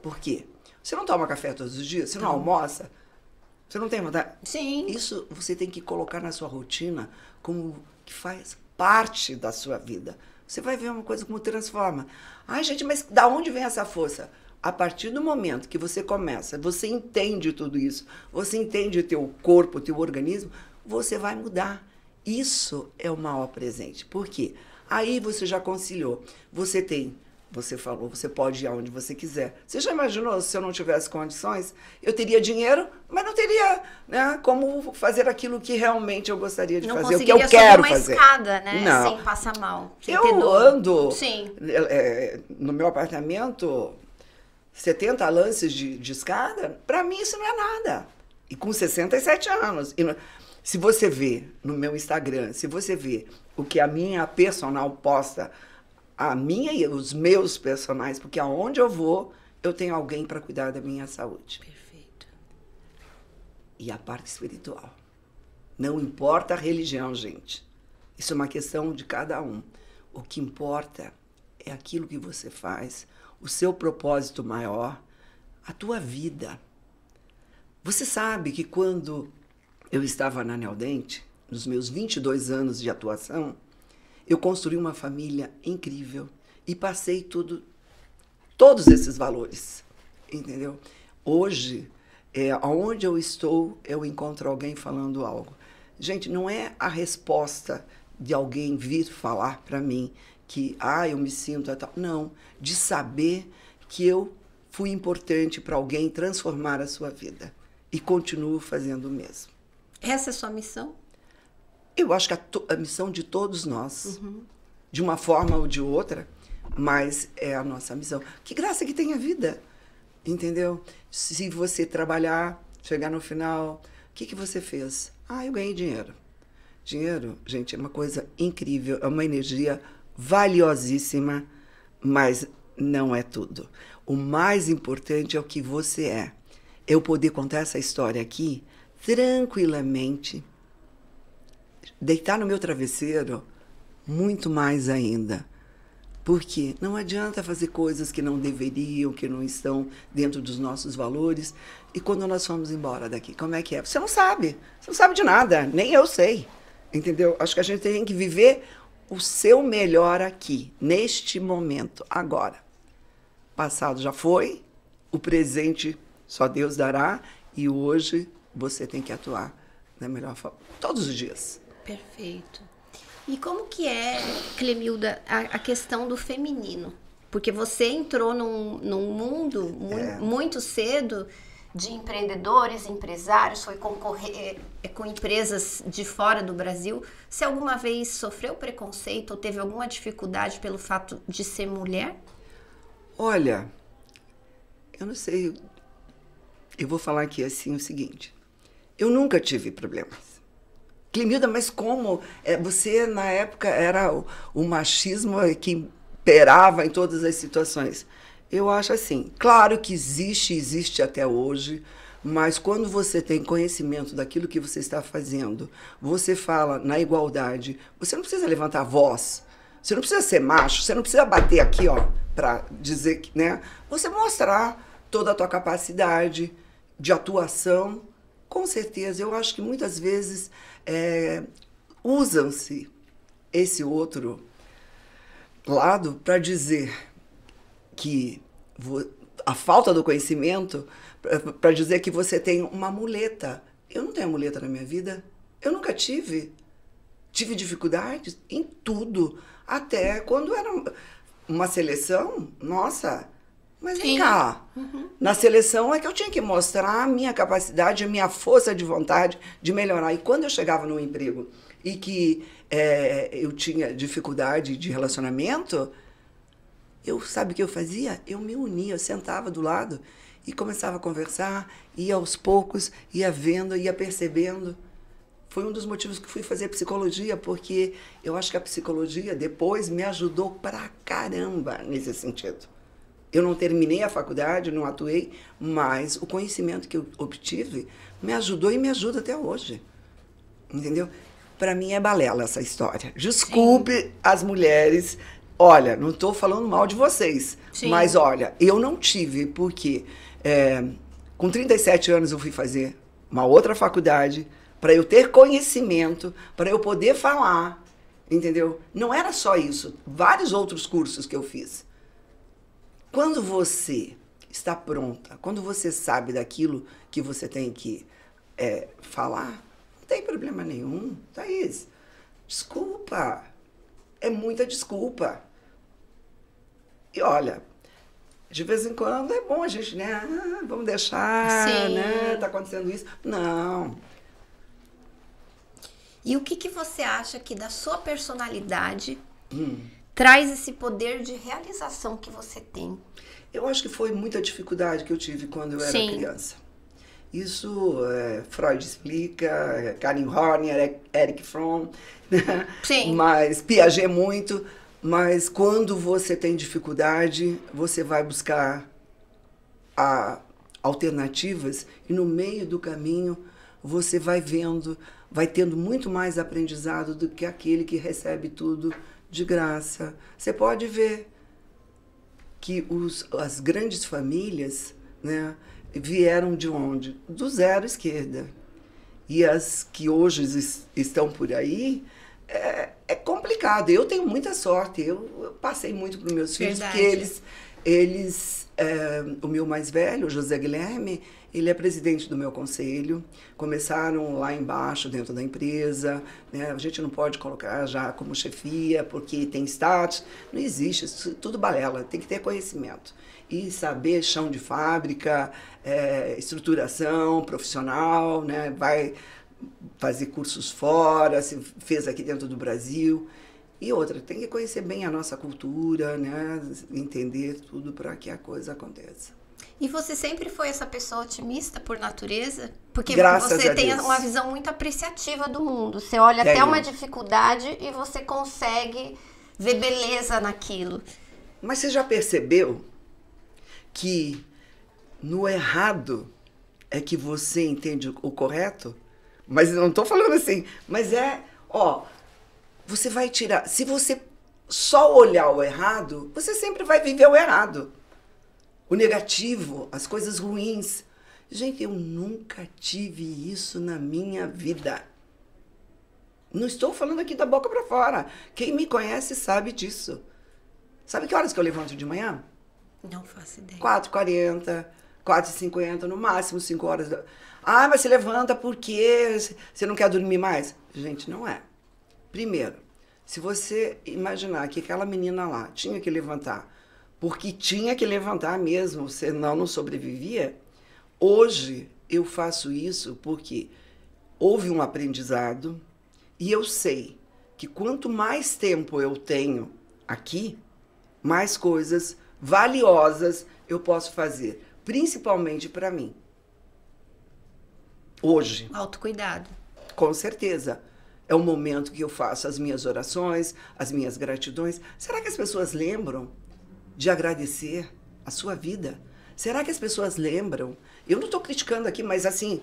[SPEAKER 2] Por quê? Você não toma café todos os dias? Você não almoça? Você não tem vontade?
[SPEAKER 1] Sim.
[SPEAKER 2] Isso você tem que colocar na sua rotina como que faz parte da sua vida. Você vai ver uma coisa como transforma. Ai, gente, mas da onde vem essa força? A partir do momento que você começa, você entende tudo isso, você entende o teu corpo, o teu organismo, você vai mudar. Isso é o maior presente. Por quê? Aí você já conciliou. Você tem, você falou, você pode ir aonde você quiser. Você já imaginou se eu não tivesse condições? Eu teria dinheiro, mas não teria né, como fazer aquilo que realmente eu gostaria de
[SPEAKER 1] não
[SPEAKER 2] fazer, o que eu quero
[SPEAKER 1] subir uma
[SPEAKER 2] fazer.
[SPEAKER 1] escada, né?
[SPEAKER 2] Não.
[SPEAKER 1] Sem passar mal. sem
[SPEAKER 2] Eu ando
[SPEAKER 1] Sim.
[SPEAKER 2] é, no meu apartamento 70 lances de, de escada, para mim isso não é nada. E com 67 anos. E no- se você vê no meu Instagram, se você vê o que a minha personal posta, a minha e os meus personagens, porque aonde eu vou, eu tenho alguém para cuidar da minha saúde.
[SPEAKER 1] Perfeito.
[SPEAKER 2] E a parte espiritual. Não importa a religião, gente. Isso é uma questão de cada um. O que importa é aquilo que você faz, o seu propósito maior, a tua vida. Você sabe que quando eu estava na Neodente, nos meus 22 anos de atuação, eu construí uma família incrível e passei tudo todos esses valores, entendeu? Hoje, é, aonde eu estou, eu encontro alguém falando algo. Gente, não é a resposta de alguém vir falar para mim que, ah, eu me sinto tal. Não, de saber que eu fui importante para alguém transformar a sua vida. E continuo fazendo o mesmo.
[SPEAKER 1] Essa é a sua missão?
[SPEAKER 2] Eu acho que a, a missão de todos nós, uhum. de uma forma ou de outra, mas é a nossa missão. Que graça que tem a vida, entendeu? Se você trabalhar, chegar no final, o que, que você fez? Ah, eu ganhei dinheiro. Dinheiro, gente, é uma coisa incrível, é uma energia valiosíssima, mas não é tudo. O mais importante é o que você é. Eu poder contar essa história aqui tranquilamente, deitar no meu travesseiro, muito mais ainda. Porque não adianta fazer coisas que não deveriam, que não estão dentro dos nossos valores. E quando nós fomos embora daqui, como é que é? Você não sabe. Você não sabe de nada. Nem eu sei. Entendeu? Acho que a gente tem que viver o seu melhor aqui, neste momento, agora. Passado já foi, o presente só Deus dará e hoje você tem que atuar da melhor forma, todos os dias.
[SPEAKER 1] Perfeito. E como que é, Clemilda, a, a questão do feminino? Porque você entrou num, num mundo mu é. muito cedo de empreendedores, empresários, foi concorrer é, com empresas de fora do Brasil. Você alguma vez sofreu preconceito ou teve alguma dificuldade pelo fato de ser mulher?
[SPEAKER 2] Olha, eu não sei. Eu vou falar aqui assim o seguinte. Eu nunca tive problemas. Clemilda, mas como? É, você, na época, era o, o machismo que imperava em todas as situações. Eu acho assim, claro que existe, existe até hoje, mas quando você tem conhecimento daquilo que você está fazendo, você fala na igualdade, você não precisa levantar a voz, você não precisa ser macho, você não precisa bater aqui, ó, para dizer que, né? Você mostrar toda a tua capacidade de atuação, com certeza. Eu acho que muitas vezes é, usam-se esse outro lado para dizer que a falta do conhecimento, para dizer que você tem uma muleta. Eu não tenho muleta na minha vida. Eu nunca tive. Tive dificuldades em tudo. Até quando era uma seleção, nossa, mas vem cá. Uhum. Na seleção é que eu tinha que mostrar a minha capacidade, a minha força de vontade de melhorar. E quando eu chegava no emprego e que é, eu tinha dificuldade de relacionamento, eu sabe o que eu fazia? Eu me unia, eu sentava do lado e começava a conversar, ia aos poucos, ia vendo, ia percebendo. Foi um dos motivos que fui fazer psicologia, porque eu acho que a psicologia depois me ajudou pra caramba nesse sentido. Eu não terminei a faculdade, não atuei, mas o conhecimento que eu obtive me ajudou e me ajuda até hoje. Entendeu? Para mim é balela essa história. Desculpe Sim. as mulheres. Olha, não estou falando mal de vocês, Sim. mas olha, eu não tive, porque é, com 37 anos eu fui fazer uma outra faculdade para eu ter conhecimento, para eu poder falar, entendeu? Não era só isso, vários outros cursos que eu fiz. Quando você está pronta, quando você sabe daquilo que você tem que é, falar, não tem problema nenhum, Thaís. Desculpa. É muita desculpa. E olha, de vez em quando é bom a gente, né? Ah, vamos deixar, Sim. né? Tá acontecendo isso. Não.
[SPEAKER 1] E o que, que você acha que da sua personalidade hum traz esse poder de realização que você tem?
[SPEAKER 2] Eu acho que foi muita dificuldade que eu tive quando eu era Sim. criança. Isso é, Freud explica, Karin Horner, Eric Fromm, né? Sim. mas Piaget muito. Mas quando você tem dificuldade, você vai buscar a, alternativas e no meio do caminho você vai vendo, vai tendo muito mais aprendizado do que aquele que recebe tudo de graça. Você pode ver que os, as grandes famílias né, vieram de onde? Do zero esquerda. E as que hoje estão por aí, é, é complicado. Eu tenho muita sorte. Eu, eu passei muito para os meus Verdade. filhos, porque eles, eles é, o meu mais velho, José Guilherme, ele é presidente do meu conselho. Começaram lá embaixo, dentro da empresa. Né? A gente não pode colocar já como chefia, porque tem status. Não existe, isso tudo balela. Tem que ter conhecimento. E saber chão de fábrica, é, estruturação profissional, né? vai fazer cursos fora, se fez aqui dentro do Brasil. E outra, tem que conhecer bem a nossa cultura, né? entender tudo para que a coisa aconteça.
[SPEAKER 1] E você sempre foi essa pessoa otimista por natureza? Porque
[SPEAKER 2] Graças
[SPEAKER 1] você tem
[SPEAKER 2] Deus.
[SPEAKER 1] uma visão muito apreciativa do mundo. Você olha até uma dificuldade e você consegue ver beleza naquilo.
[SPEAKER 2] Mas você já percebeu que no errado é que você entende o correto? Mas não estou falando assim, mas é, ó, você vai tirar. Se você só olhar o errado, você sempre vai viver o errado. O negativo, as coisas ruins. Gente, eu nunca tive isso na minha vida. Não estou falando aqui da boca para fora. Quem me conhece sabe disso. Sabe que horas que eu levanto de manhã?
[SPEAKER 1] Não faço ideia.
[SPEAKER 2] 4h40, 4h50, no máximo 5 horas. Da... Ah, mas você levanta porque você não quer dormir mais? Gente, não é. Primeiro, se você imaginar que aquela menina lá tinha que levantar porque tinha que levantar mesmo, senão não sobrevivia, hoje eu faço isso porque houve um aprendizado e eu sei que quanto mais tempo eu tenho aqui, mais coisas valiosas eu posso fazer, principalmente para mim. Hoje.
[SPEAKER 1] Autocuidado.
[SPEAKER 2] Com certeza. É o momento que eu faço as minhas orações, as minhas gratidões. Será que as pessoas lembram de agradecer a sua vida? Será que as pessoas lembram? Eu não estou criticando aqui, mas assim,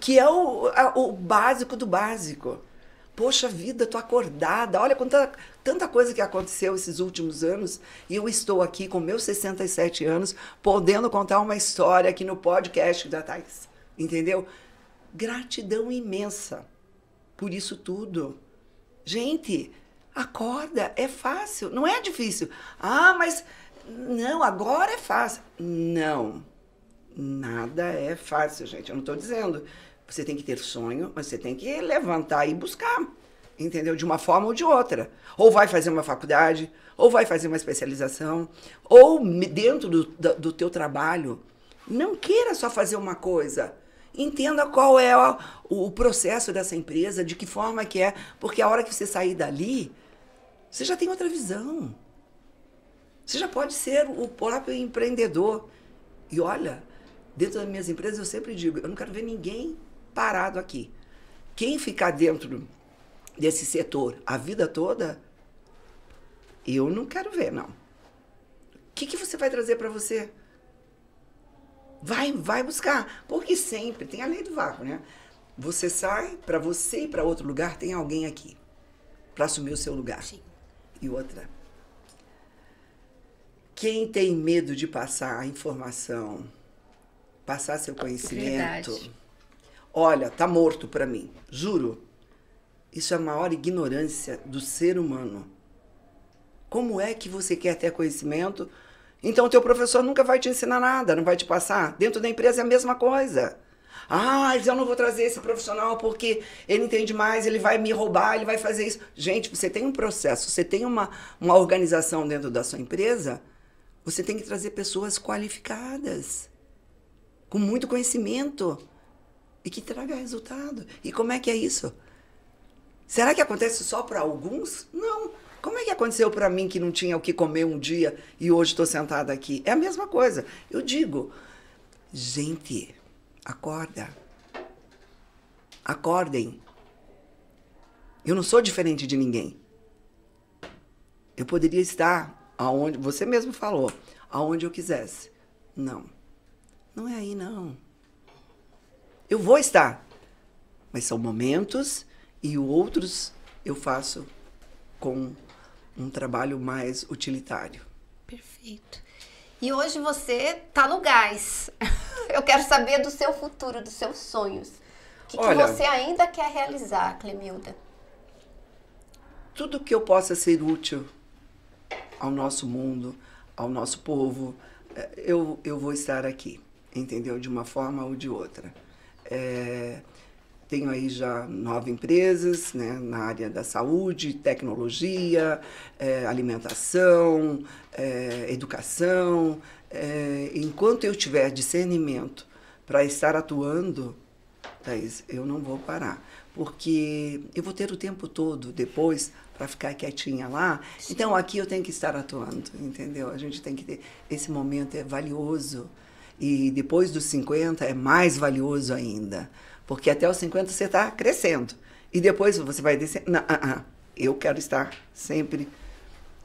[SPEAKER 2] que é o, a, o básico do básico. Poxa vida, tô acordada. Olha quanta, tanta coisa que aconteceu esses últimos anos. E eu estou aqui com meus 67 anos, podendo contar uma história aqui no podcast da Thais. Entendeu? Gratidão imensa por isso tudo. Gente, acorda, é fácil, não é difícil. Ah, mas não, agora é fácil. Não, nada é fácil, gente. Eu não estou dizendo. Você tem que ter sonho, mas você tem que levantar e buscar, entendeu? De uma forma ou de outra. Ou vai fazer uma faculdade, ou vai fazer uma especialização, ou dentro do, do, do teu trabalho. Não queira só fazer uma coisa. Entenda qual é o, processo dessa empresa, de que forma que é, porque a hora que você sair dali, você já tem outra visão. Você já pode ser o próprio empreendedor. E olha, dentro das minhas empresas eu sempre digo, eu não quero ver ninguém parado aqui. Quem ficar dentro desse setor a vida toda, eu não quero ver, não. O que, que você vai trazer para você? Vai, vai buscar. Porque sempre tem a lei do vácuo, né? Você sai, para você ir para outro lugar, tem alguém aqui para assumir o seu lugar.
[SPEAKER 1] Sim.
[SPEAKER 2] E outra. Quem tem medo de passar a informação, passar seu conhecimento,
[SPEAKER 1] Verdade.
[SPEAKER 2] olha, tá morto para mim. Juro. Isso é a maior ignorância do ser humano. Como é que você quer ter conhecimento? Então o teu professor nunca vai te ensinar nada, não vai te passar. Dentro da empresa é a mesma coisa. Ah, mas eu não vou trazer esse profissional porque ele entende mais, ele vai me roubar, ele vai fazer isso. Gente, você tem um processo, você tem uma, uma organização dentro da sua empresa, você tem que trazer pessoas qualificadas, com muito conhecimento e que traga resultado. E como é que é isso? Será que acontece só para alguns? Não. Como é que aconteceu para mim que não tinha o que comer um dia e hoje estou sentada aqui? É a mesma coisa. Eu digo, gente, acorda. Acordem. Eu não sou diferente de ninguém. Eu poderia estar aonde você mesmo falou, aonde eu quisesse. Não. Não é aí não. Eu vou estar, mas são momentos e outros eu faço com um trabalho mais utilitário.
[SPEAKER 1] Perfeito. E hoje você tá no gás. Eu quero saber do seu futuro, dos seus sonhos. O que, que
[SPEAKER 2] Olha-
[SPEAKER 1] você ainda quer realizar, Clemilda?
[SPEAKER 2] Tudo que eu possa ser útil ao nosso mundo, ao nosso povo, eu, eu vou estar aqui, entendeu? De uma forma ou de outra. É, tenho aí já nove empresas né, na área da saúde, tecnologia, é, alimentação, é, educação. É, enquanto eu tiver discernimento para estar atuando, Thaís, eu não vou parar. Porque eu vou ter o tempo todo depois para ficar quietinha lá. Sim. Então aqui eu tenho que estar atuando, entendeu? A gente tem que ter. Esse momento é valioso. E depois dos 50 é mais valioso ainda porque até os 50 você está crescendo. E depois você vai descer. Não, ah, ah, eu quero estar sempre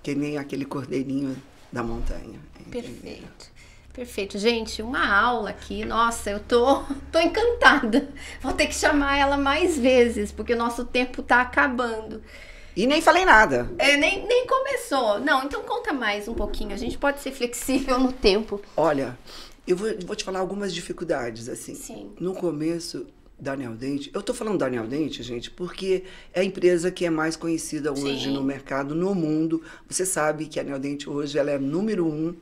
[SPEAKER 2] que nem aquele cordeirinho da montanha.
[SPEAKER 1] Perfeito. Perfeito. Gente, uma aula aqui. Nossa, eu tô, tô encantada. Vou ter que chamar ela mais vezes, porque o nosso tempo está acabando.
[SPEAKER 2] E nem falei nada.
[SPEAKER 1] É, nem, nem começou. Não, então conta mais um pouquinho. A gente pode ser flexível no tempo.
[SPEAKER 2] Olha, eu vou, vou te falar algumas dificuldades, assim.
[SPEAKER 1] Sim.
[SPEAKER 2] No começo, Daniel Dente. Eu estou falando Daniel Dente, gente, porque é a empresa que é mais conhecida hoje Sim. no mercado, no mundo. Você sabe que a Daniel Dente hoje ela é número um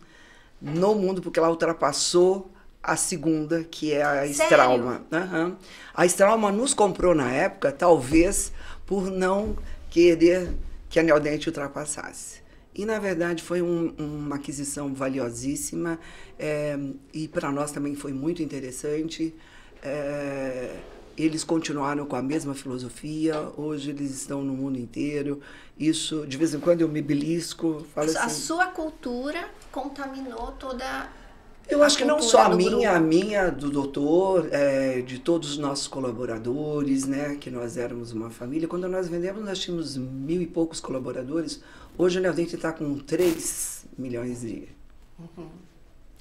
[SPEAKER 2] no mundo, porque ela ultrapassou a segunda, que é a Strauma. Uhum. A Strauma nos comprou na época, talvez por não querer que a Neodente ultrapassasse. E, na verdade, foi um, uma aquisição valiosíssima é, e para nós também foi muito interessante. É, eles continuaram com a mesma filosofia, hoje eles estão no mundo inteiro. Isso, de vez em quando eu me belisco, falo assim.
[SPEAKER 1] A sua cultura contaminou toda
[SPEAKER 2] eu acho que não só a minha, grupo. a minha, do doutor, é, de todos os nossos colaboradores, né? Que nós éramos uma família. Quando nós vendemos, nós tínhamos mil e poucos colaboradores. Hoje o Neodente está com 3 milhões de.
[SPEAKER 1] Uhum.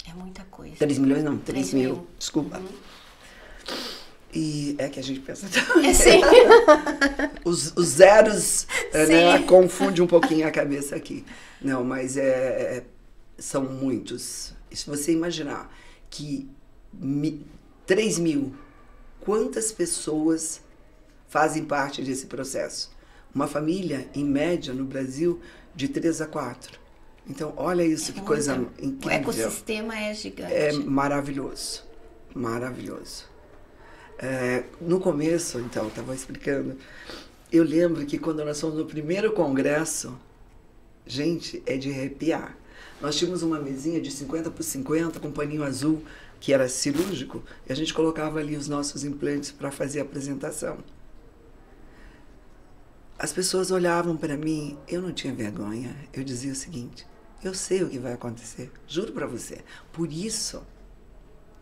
[SPEAKER 1] É muita coisa.
[SPEAKER 2] 3 milhões não, 3, 3 mil. mil. Desculpa. Uhum. E é que a gente pensa também. É, sim. os, os zeros né, confunde um pouquinho a cabeça aqui. Não, mas é, é, são muitos. Se você imaginar que mi, 3 mil, quantas pessoas fazem parte desse processo? Uma família, em média, no Brasil, de 3 a 4. Então, olha isso, é que coisa incrível. O
[SPEAKER 1] ecossistema é gigante.
[SPEAKER 2] É maravilhoso. Maravilhoso. É, no começo, então, estava explicando, eu lembro que quando nós fomos no primeiro congresso, gente, é de arrepiar. Nós tínhamos uma mesinha de 50 por 50 com paninho azul, que era cirúrgico, e a gente colocava ali os nossos implantes para fazer a apresentação. As pessoas olhavam para mim, eu não tinha vergonha. Eu dizia o seguinte: eu sei o que vai acontecer, juro para você. Por isso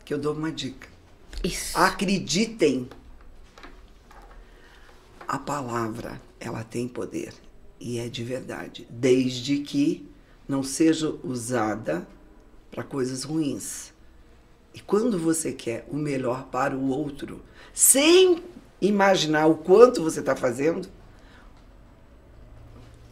[SPEAKER 2] que eu dou uma dica
[SPEAKER 1] isso.
[SPEAKER 2] Acreditem. A palavra, ela tem poder e é de verdade, desde que não seja usada para coisas ruins. E quando você quer o melhor para o outro, sem imaginar o quanto você está fazendo,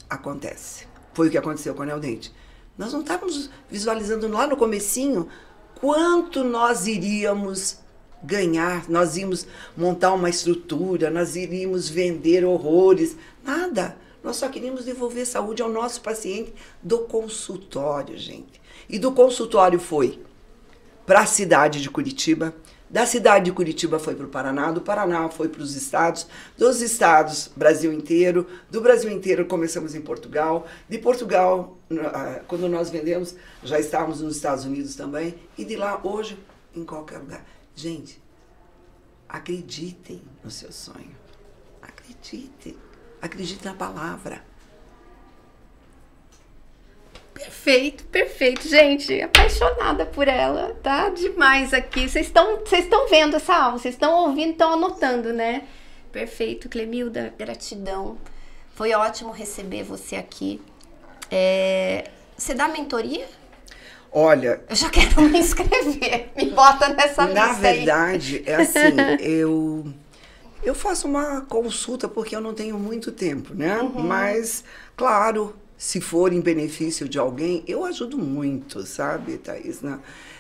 [SPEAKER 2] acontece. Foi o que aconteceu com a Neodente. Nós não estávamos visualizando lá no comecinho quanto nós iríamos ganhar, nós íamos montar uma estrutura, nós iríamos vender horrores, nada. Nós só queríamos devolver saúde ao nosso paciente do consultório, gente. E do consultório foi para a cidade de Curitiba, da cidade de Curitiba foi para o Paraná, do Paraná foi para os estados, dos estados, Brasil inteiro, do Brasil inteiro começamos em Portugal, de Portugal, ah, quando nós vendemos, já estávamos nos Estados Unidos também, e de lá hoje em qualquer lugar. Gente, acreditem no seu sonho. Acreditem. Acreditem na palavra.
[SPEAKER 1] Perfeito, perfeito. Gente, apaixonada por ela. Tá demais aqui. Vocês estão vocês estão vendo essa aula, vocês estão ouvindo, estão anotando, né? Perfeito, Clemilda, gratidão. Foi ótimo receber você aqui. É, você dá mentoria?
[SPEAKER 2] Olha.
[SPEAKER 1] Eu já quero me inscrever. Me bota nessa lista.
[SPEAKER 2] Na verdade, aí. é assim, eu. Eu faço uma consulta porque eu não tenho muito tempo, né? Uhum. Mas, claro, se for em benefício de alguém, eu ajudo muito, sabe, Thaís? Né?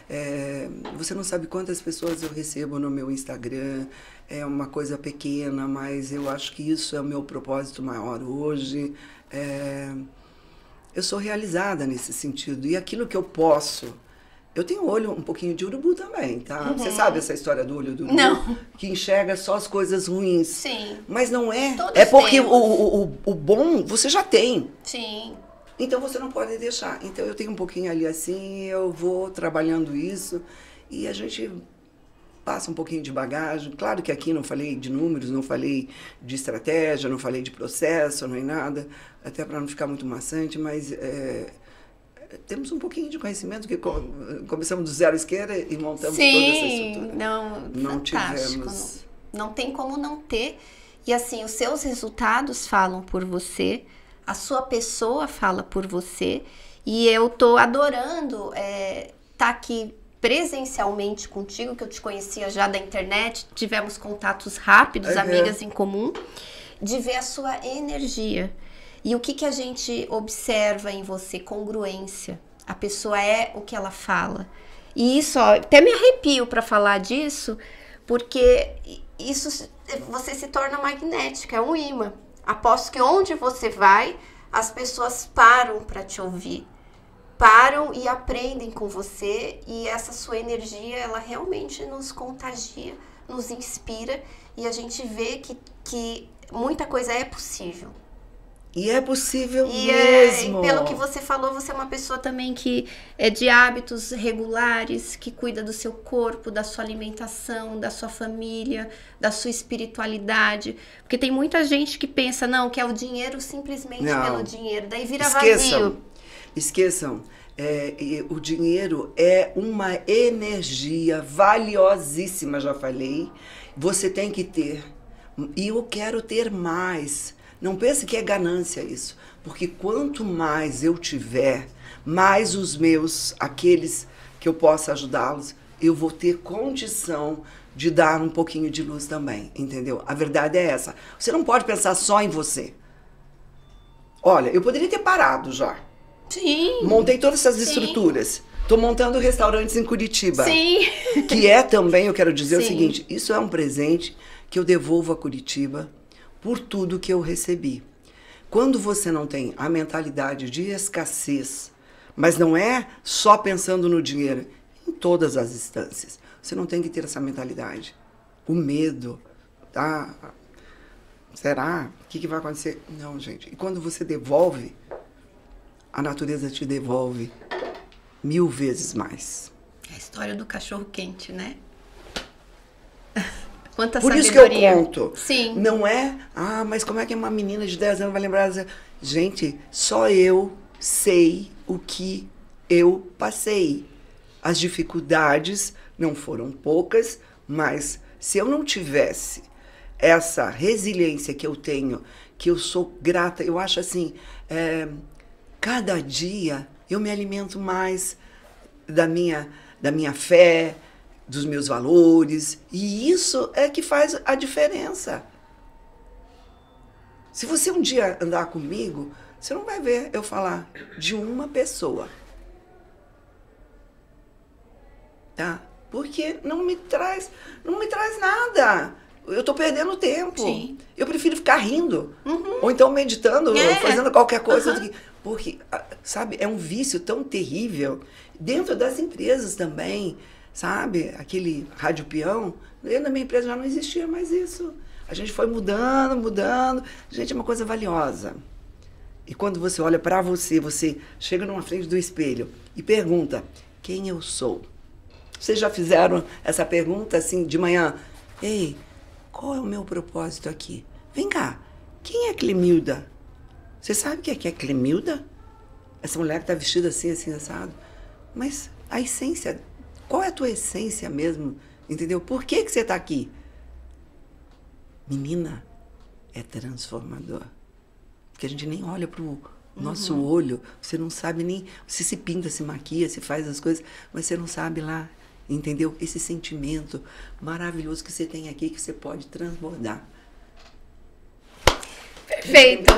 [SPEAKER 2] É, você não sabe quantas pessoas eu recebo no meu Instagram. É uma coisa pequena, mas eu acho que isso é o meu propósito maior hoje. É, eu sou realizada nesse sentido. E aquilo que eu posso Eu tenho olho um pouquinho de urubu também, tá?
[SPEAKER 1] Uhum.
[SPEAKER 2] Você sabe essa história do olho do urubu?
[SPEAKER 1] Não.
[SPEAKER 2] Que enxerga só as coisas ruins.
[SPEAKER 1] Sim.
[SPEAKER 2] Mas não é.
[SPEAKER 1] Todos
[SPEAKER 2] é porque o, o, o bom você já tem.
[SPEAKER 1] Sim.
[SPEAKER 2] Então você não pode deixar. Então eu tenho um pouquinho ali assim, eu vou trabalhando isso e a gente passa um pouquinho de bagagem. Claro que aqui não falei de números, não falei de estratégia, não falei de processo, nem nada, até para não ficar muito maçante, mas é, temos um pouquinho de conhecimento que co- começamos do zero esquerda e montamos toda essa
[SPEAKER 1] Sim,
[SPEAKER 2] estrutura.
[SPEAKER 1] não,
[SPEAKER 2] Não
[SPEAKER 1] fantástico.
[SPEAKER 2] tivemos.
[SPEAKER 1] Não, não tem como não ter. E assim, os seus resultados falam por você, a sua pessoa fala por você. E eu tô adorando estar aqui presencialmente contigo, que eu te conhecia já da internet, tivemos contatos rápidos,
[SPEAKER 2] Uhum.
[SPEAKER 1] amigas em comum, de ver a sua energia. E o que, que a gente observa em você? Congruência. A pessoa é o que ela fala. E isso, ó, até me arrepio para falar disso, porque isso você se torna magnética, é um imã. Aposto que onde você vai, as pessoas param para te ouvir. Param e aprendem com você e essa sua energia, ela realmente nos contagia, nos inspira e a gente vê que, que muita coisa é possível.
[SPEAKER 2] E é possível
[SPEAKER 1] E é,
[SPEAKER 2] mesmo.
[SPEAKER 1] e pelo que você falou, você é uma pessoa também que é de hábitos regulares, que cuida do seu corpo, da sua alimentação, da sua família, da sua espiritualidade. Porque tem muita gente que pensa, não, que é o dinheiro simplesmente
[SPEAKER 2] Não.
[SPEAKER 1] pelo dinheiro. Daí vira
[SPEAKER 2] Esqueçam.
[SPEAKER 1] vazio.
[SPEAKER 2] Esqueçam. É, o dinheiro é uma energia valiosíssima, já falei. Você tem que ter. E eu quero ter mais. Não pense que é ganância isso. Porque quanto mais eu tiver, mais os meus, aqueles que eu possa ajudá-los, eu vou ter condição de dar um pouquinho de luz também, entendeu? A verdade é essa. Você não pode pensar só em você. Olha, eu poderia ter parado já.
[SPEAKER 1] Sim,
[SPEAKER 2] Montei todas essas
[SPEAKER 1] Sim.
[SPEAKER 2] estruturas. Estou montando restaurantes em Curitiba.
[SPEAKER 1] sim.
[SPEAKER 2] Que é também, eu quero dizer o
[SPEAKER 1] Sim.
[SPEAKER 2] seguinte: isso é um presente que eu devolvo a Curitiba por tudo que eu recebi. Quando você não tem a mentalidade de escassez, mas não é só pensando no dinheiro, em todas as instâncias, você não tem que ter essa mentalidade. O medo, tá? Será? O que, que vai acontecer? Não, gente. E quando você devolve, a natureza te devolve mil vezes mais.
[SPEAKER 1] É a história do cachorro quente, né? Quanta
[SPEAKER 2] Por isso que eu
[SPEAKER 1] sabedoria.
[SPEAKER 2] conto.
[SPEAKER 1] Sim.
[SPEAKER 2] Não é, ah, mas como é que uma menina de 10 anos vai lembrar? dessa-" Gente, só eu sei o que eu passei. As dificuldades não foram poucas, mas se eu não tivesse essa resiliência que eu tenho, que eu sou grata, eu acho assim, é, cada dia eu me alimento mais da minha, da minha fé, dos meus valores, e isso é que faz a diferença. Se você um dia andar comigo, você não vai ver eu falar de uma pessoa. Tá? Porque não me traz, não me traz nada. Eu tô perdendo tempo.
[SPEAKER 1] Sim.
[SPEAKER 2] Eu prefiro ficar rindo. Ou então meditando,
[SPEAKER 1] É.
[SPEAKER 2] fazendo qualquer coisa.
[SPEAKER 1] Aham.
[SPEAKER 2] Porque, ah, sabe, é um vício tão terrível. Dentro das empresas também, sabe? Aquele rádio peão. Dentro da minha empresa já não existia mais isso. A gente foi mudando, mudando. Gente, é uma coisa valiosa. E quando você olha para você, você chega numa frente do espelho e pergunta: quem eu sou? Vocês já fizeram essa pergunta assim de manhã? Ei, qual é o meu propósito aqui? Vem cá, quem é Clemilda? Você sabe o que é, que é Clemilda? Essa mulher que está vestida assim, assim, assado. Mas a essência, qual é a tua essência mesmo? Entendeu? Por que, que você está aqui? Menina, é transformador. Porque a gente nem olha pro nosso
[SPEAKER 1] Uhum.
[SPEAKER 2] olho, você não sabe nem. Você se pinta, se maquia, se faz as coisas, mas você não sabe lá, entendeu? Esse sentimento maravilhoso que você tem aqui, que você pode transbordar.
[SPEAKER 1] Perfeito.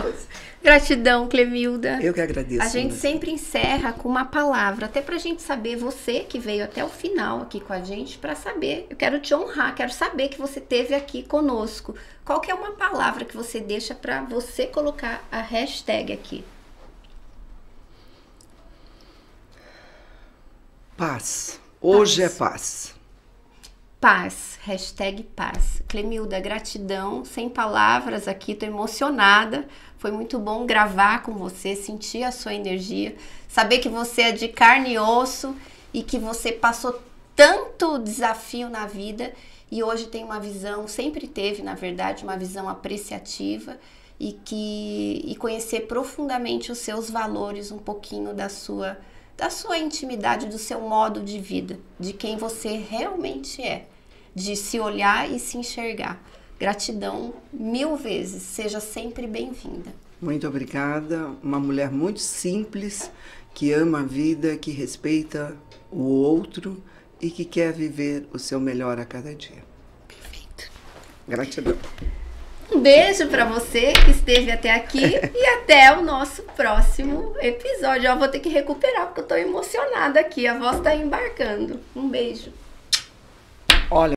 [SPEAKER 1] Gratidão, Clemilda.
[SPEAKER 2] Eu que agradeço.
[SPEAKER 1] A gente sempre encerra com uma palavra, até pra gente saber, você que veio até o final aqui com a gente, pra saber. Eu quero te honrar, quero saber que você esteve aqui conosco. Qual que é uma palavra que você deixa pra você colocar a hashtag aqui?
[SPEAKER 2] Paz. Hoje paz. é paz.
[SPEAKER 1] Paz, hashtag paz. Clemilda, gratidão, sem palavras aqui, tô emocionada. Foi muito bom gravar com você, sentir a sua energia, saber que você é de carne e osso e que você passou tanto desafio na vida e hoje tem uma visão, sempre teve, na verdade, uma visão apreciativa e que e conhecer profundamente os seus valores, um pouquinho da sua da sua intimidade, do seu modo de vida, de quem você realmente é, de se olhar e se enxergar. Gratidão mil vezes, seja sempre bem-vinda.
[SPEAKER 2] Muito obrigada. Uma mulher muito simples, que ama a vida, que respeita o outro e que quer viver o seu melhor a cada dia.
[SPEAKER 1] Perfeito.
[SPEAKER 2] Gratidão.
[SPEAKER 1] Um beijo para você que esteve até aqui e até o nosso próximo episódio. Eu vou ter que recuperar porque eu tô emocionada aqui, a voz tá embarcando. Um beijo.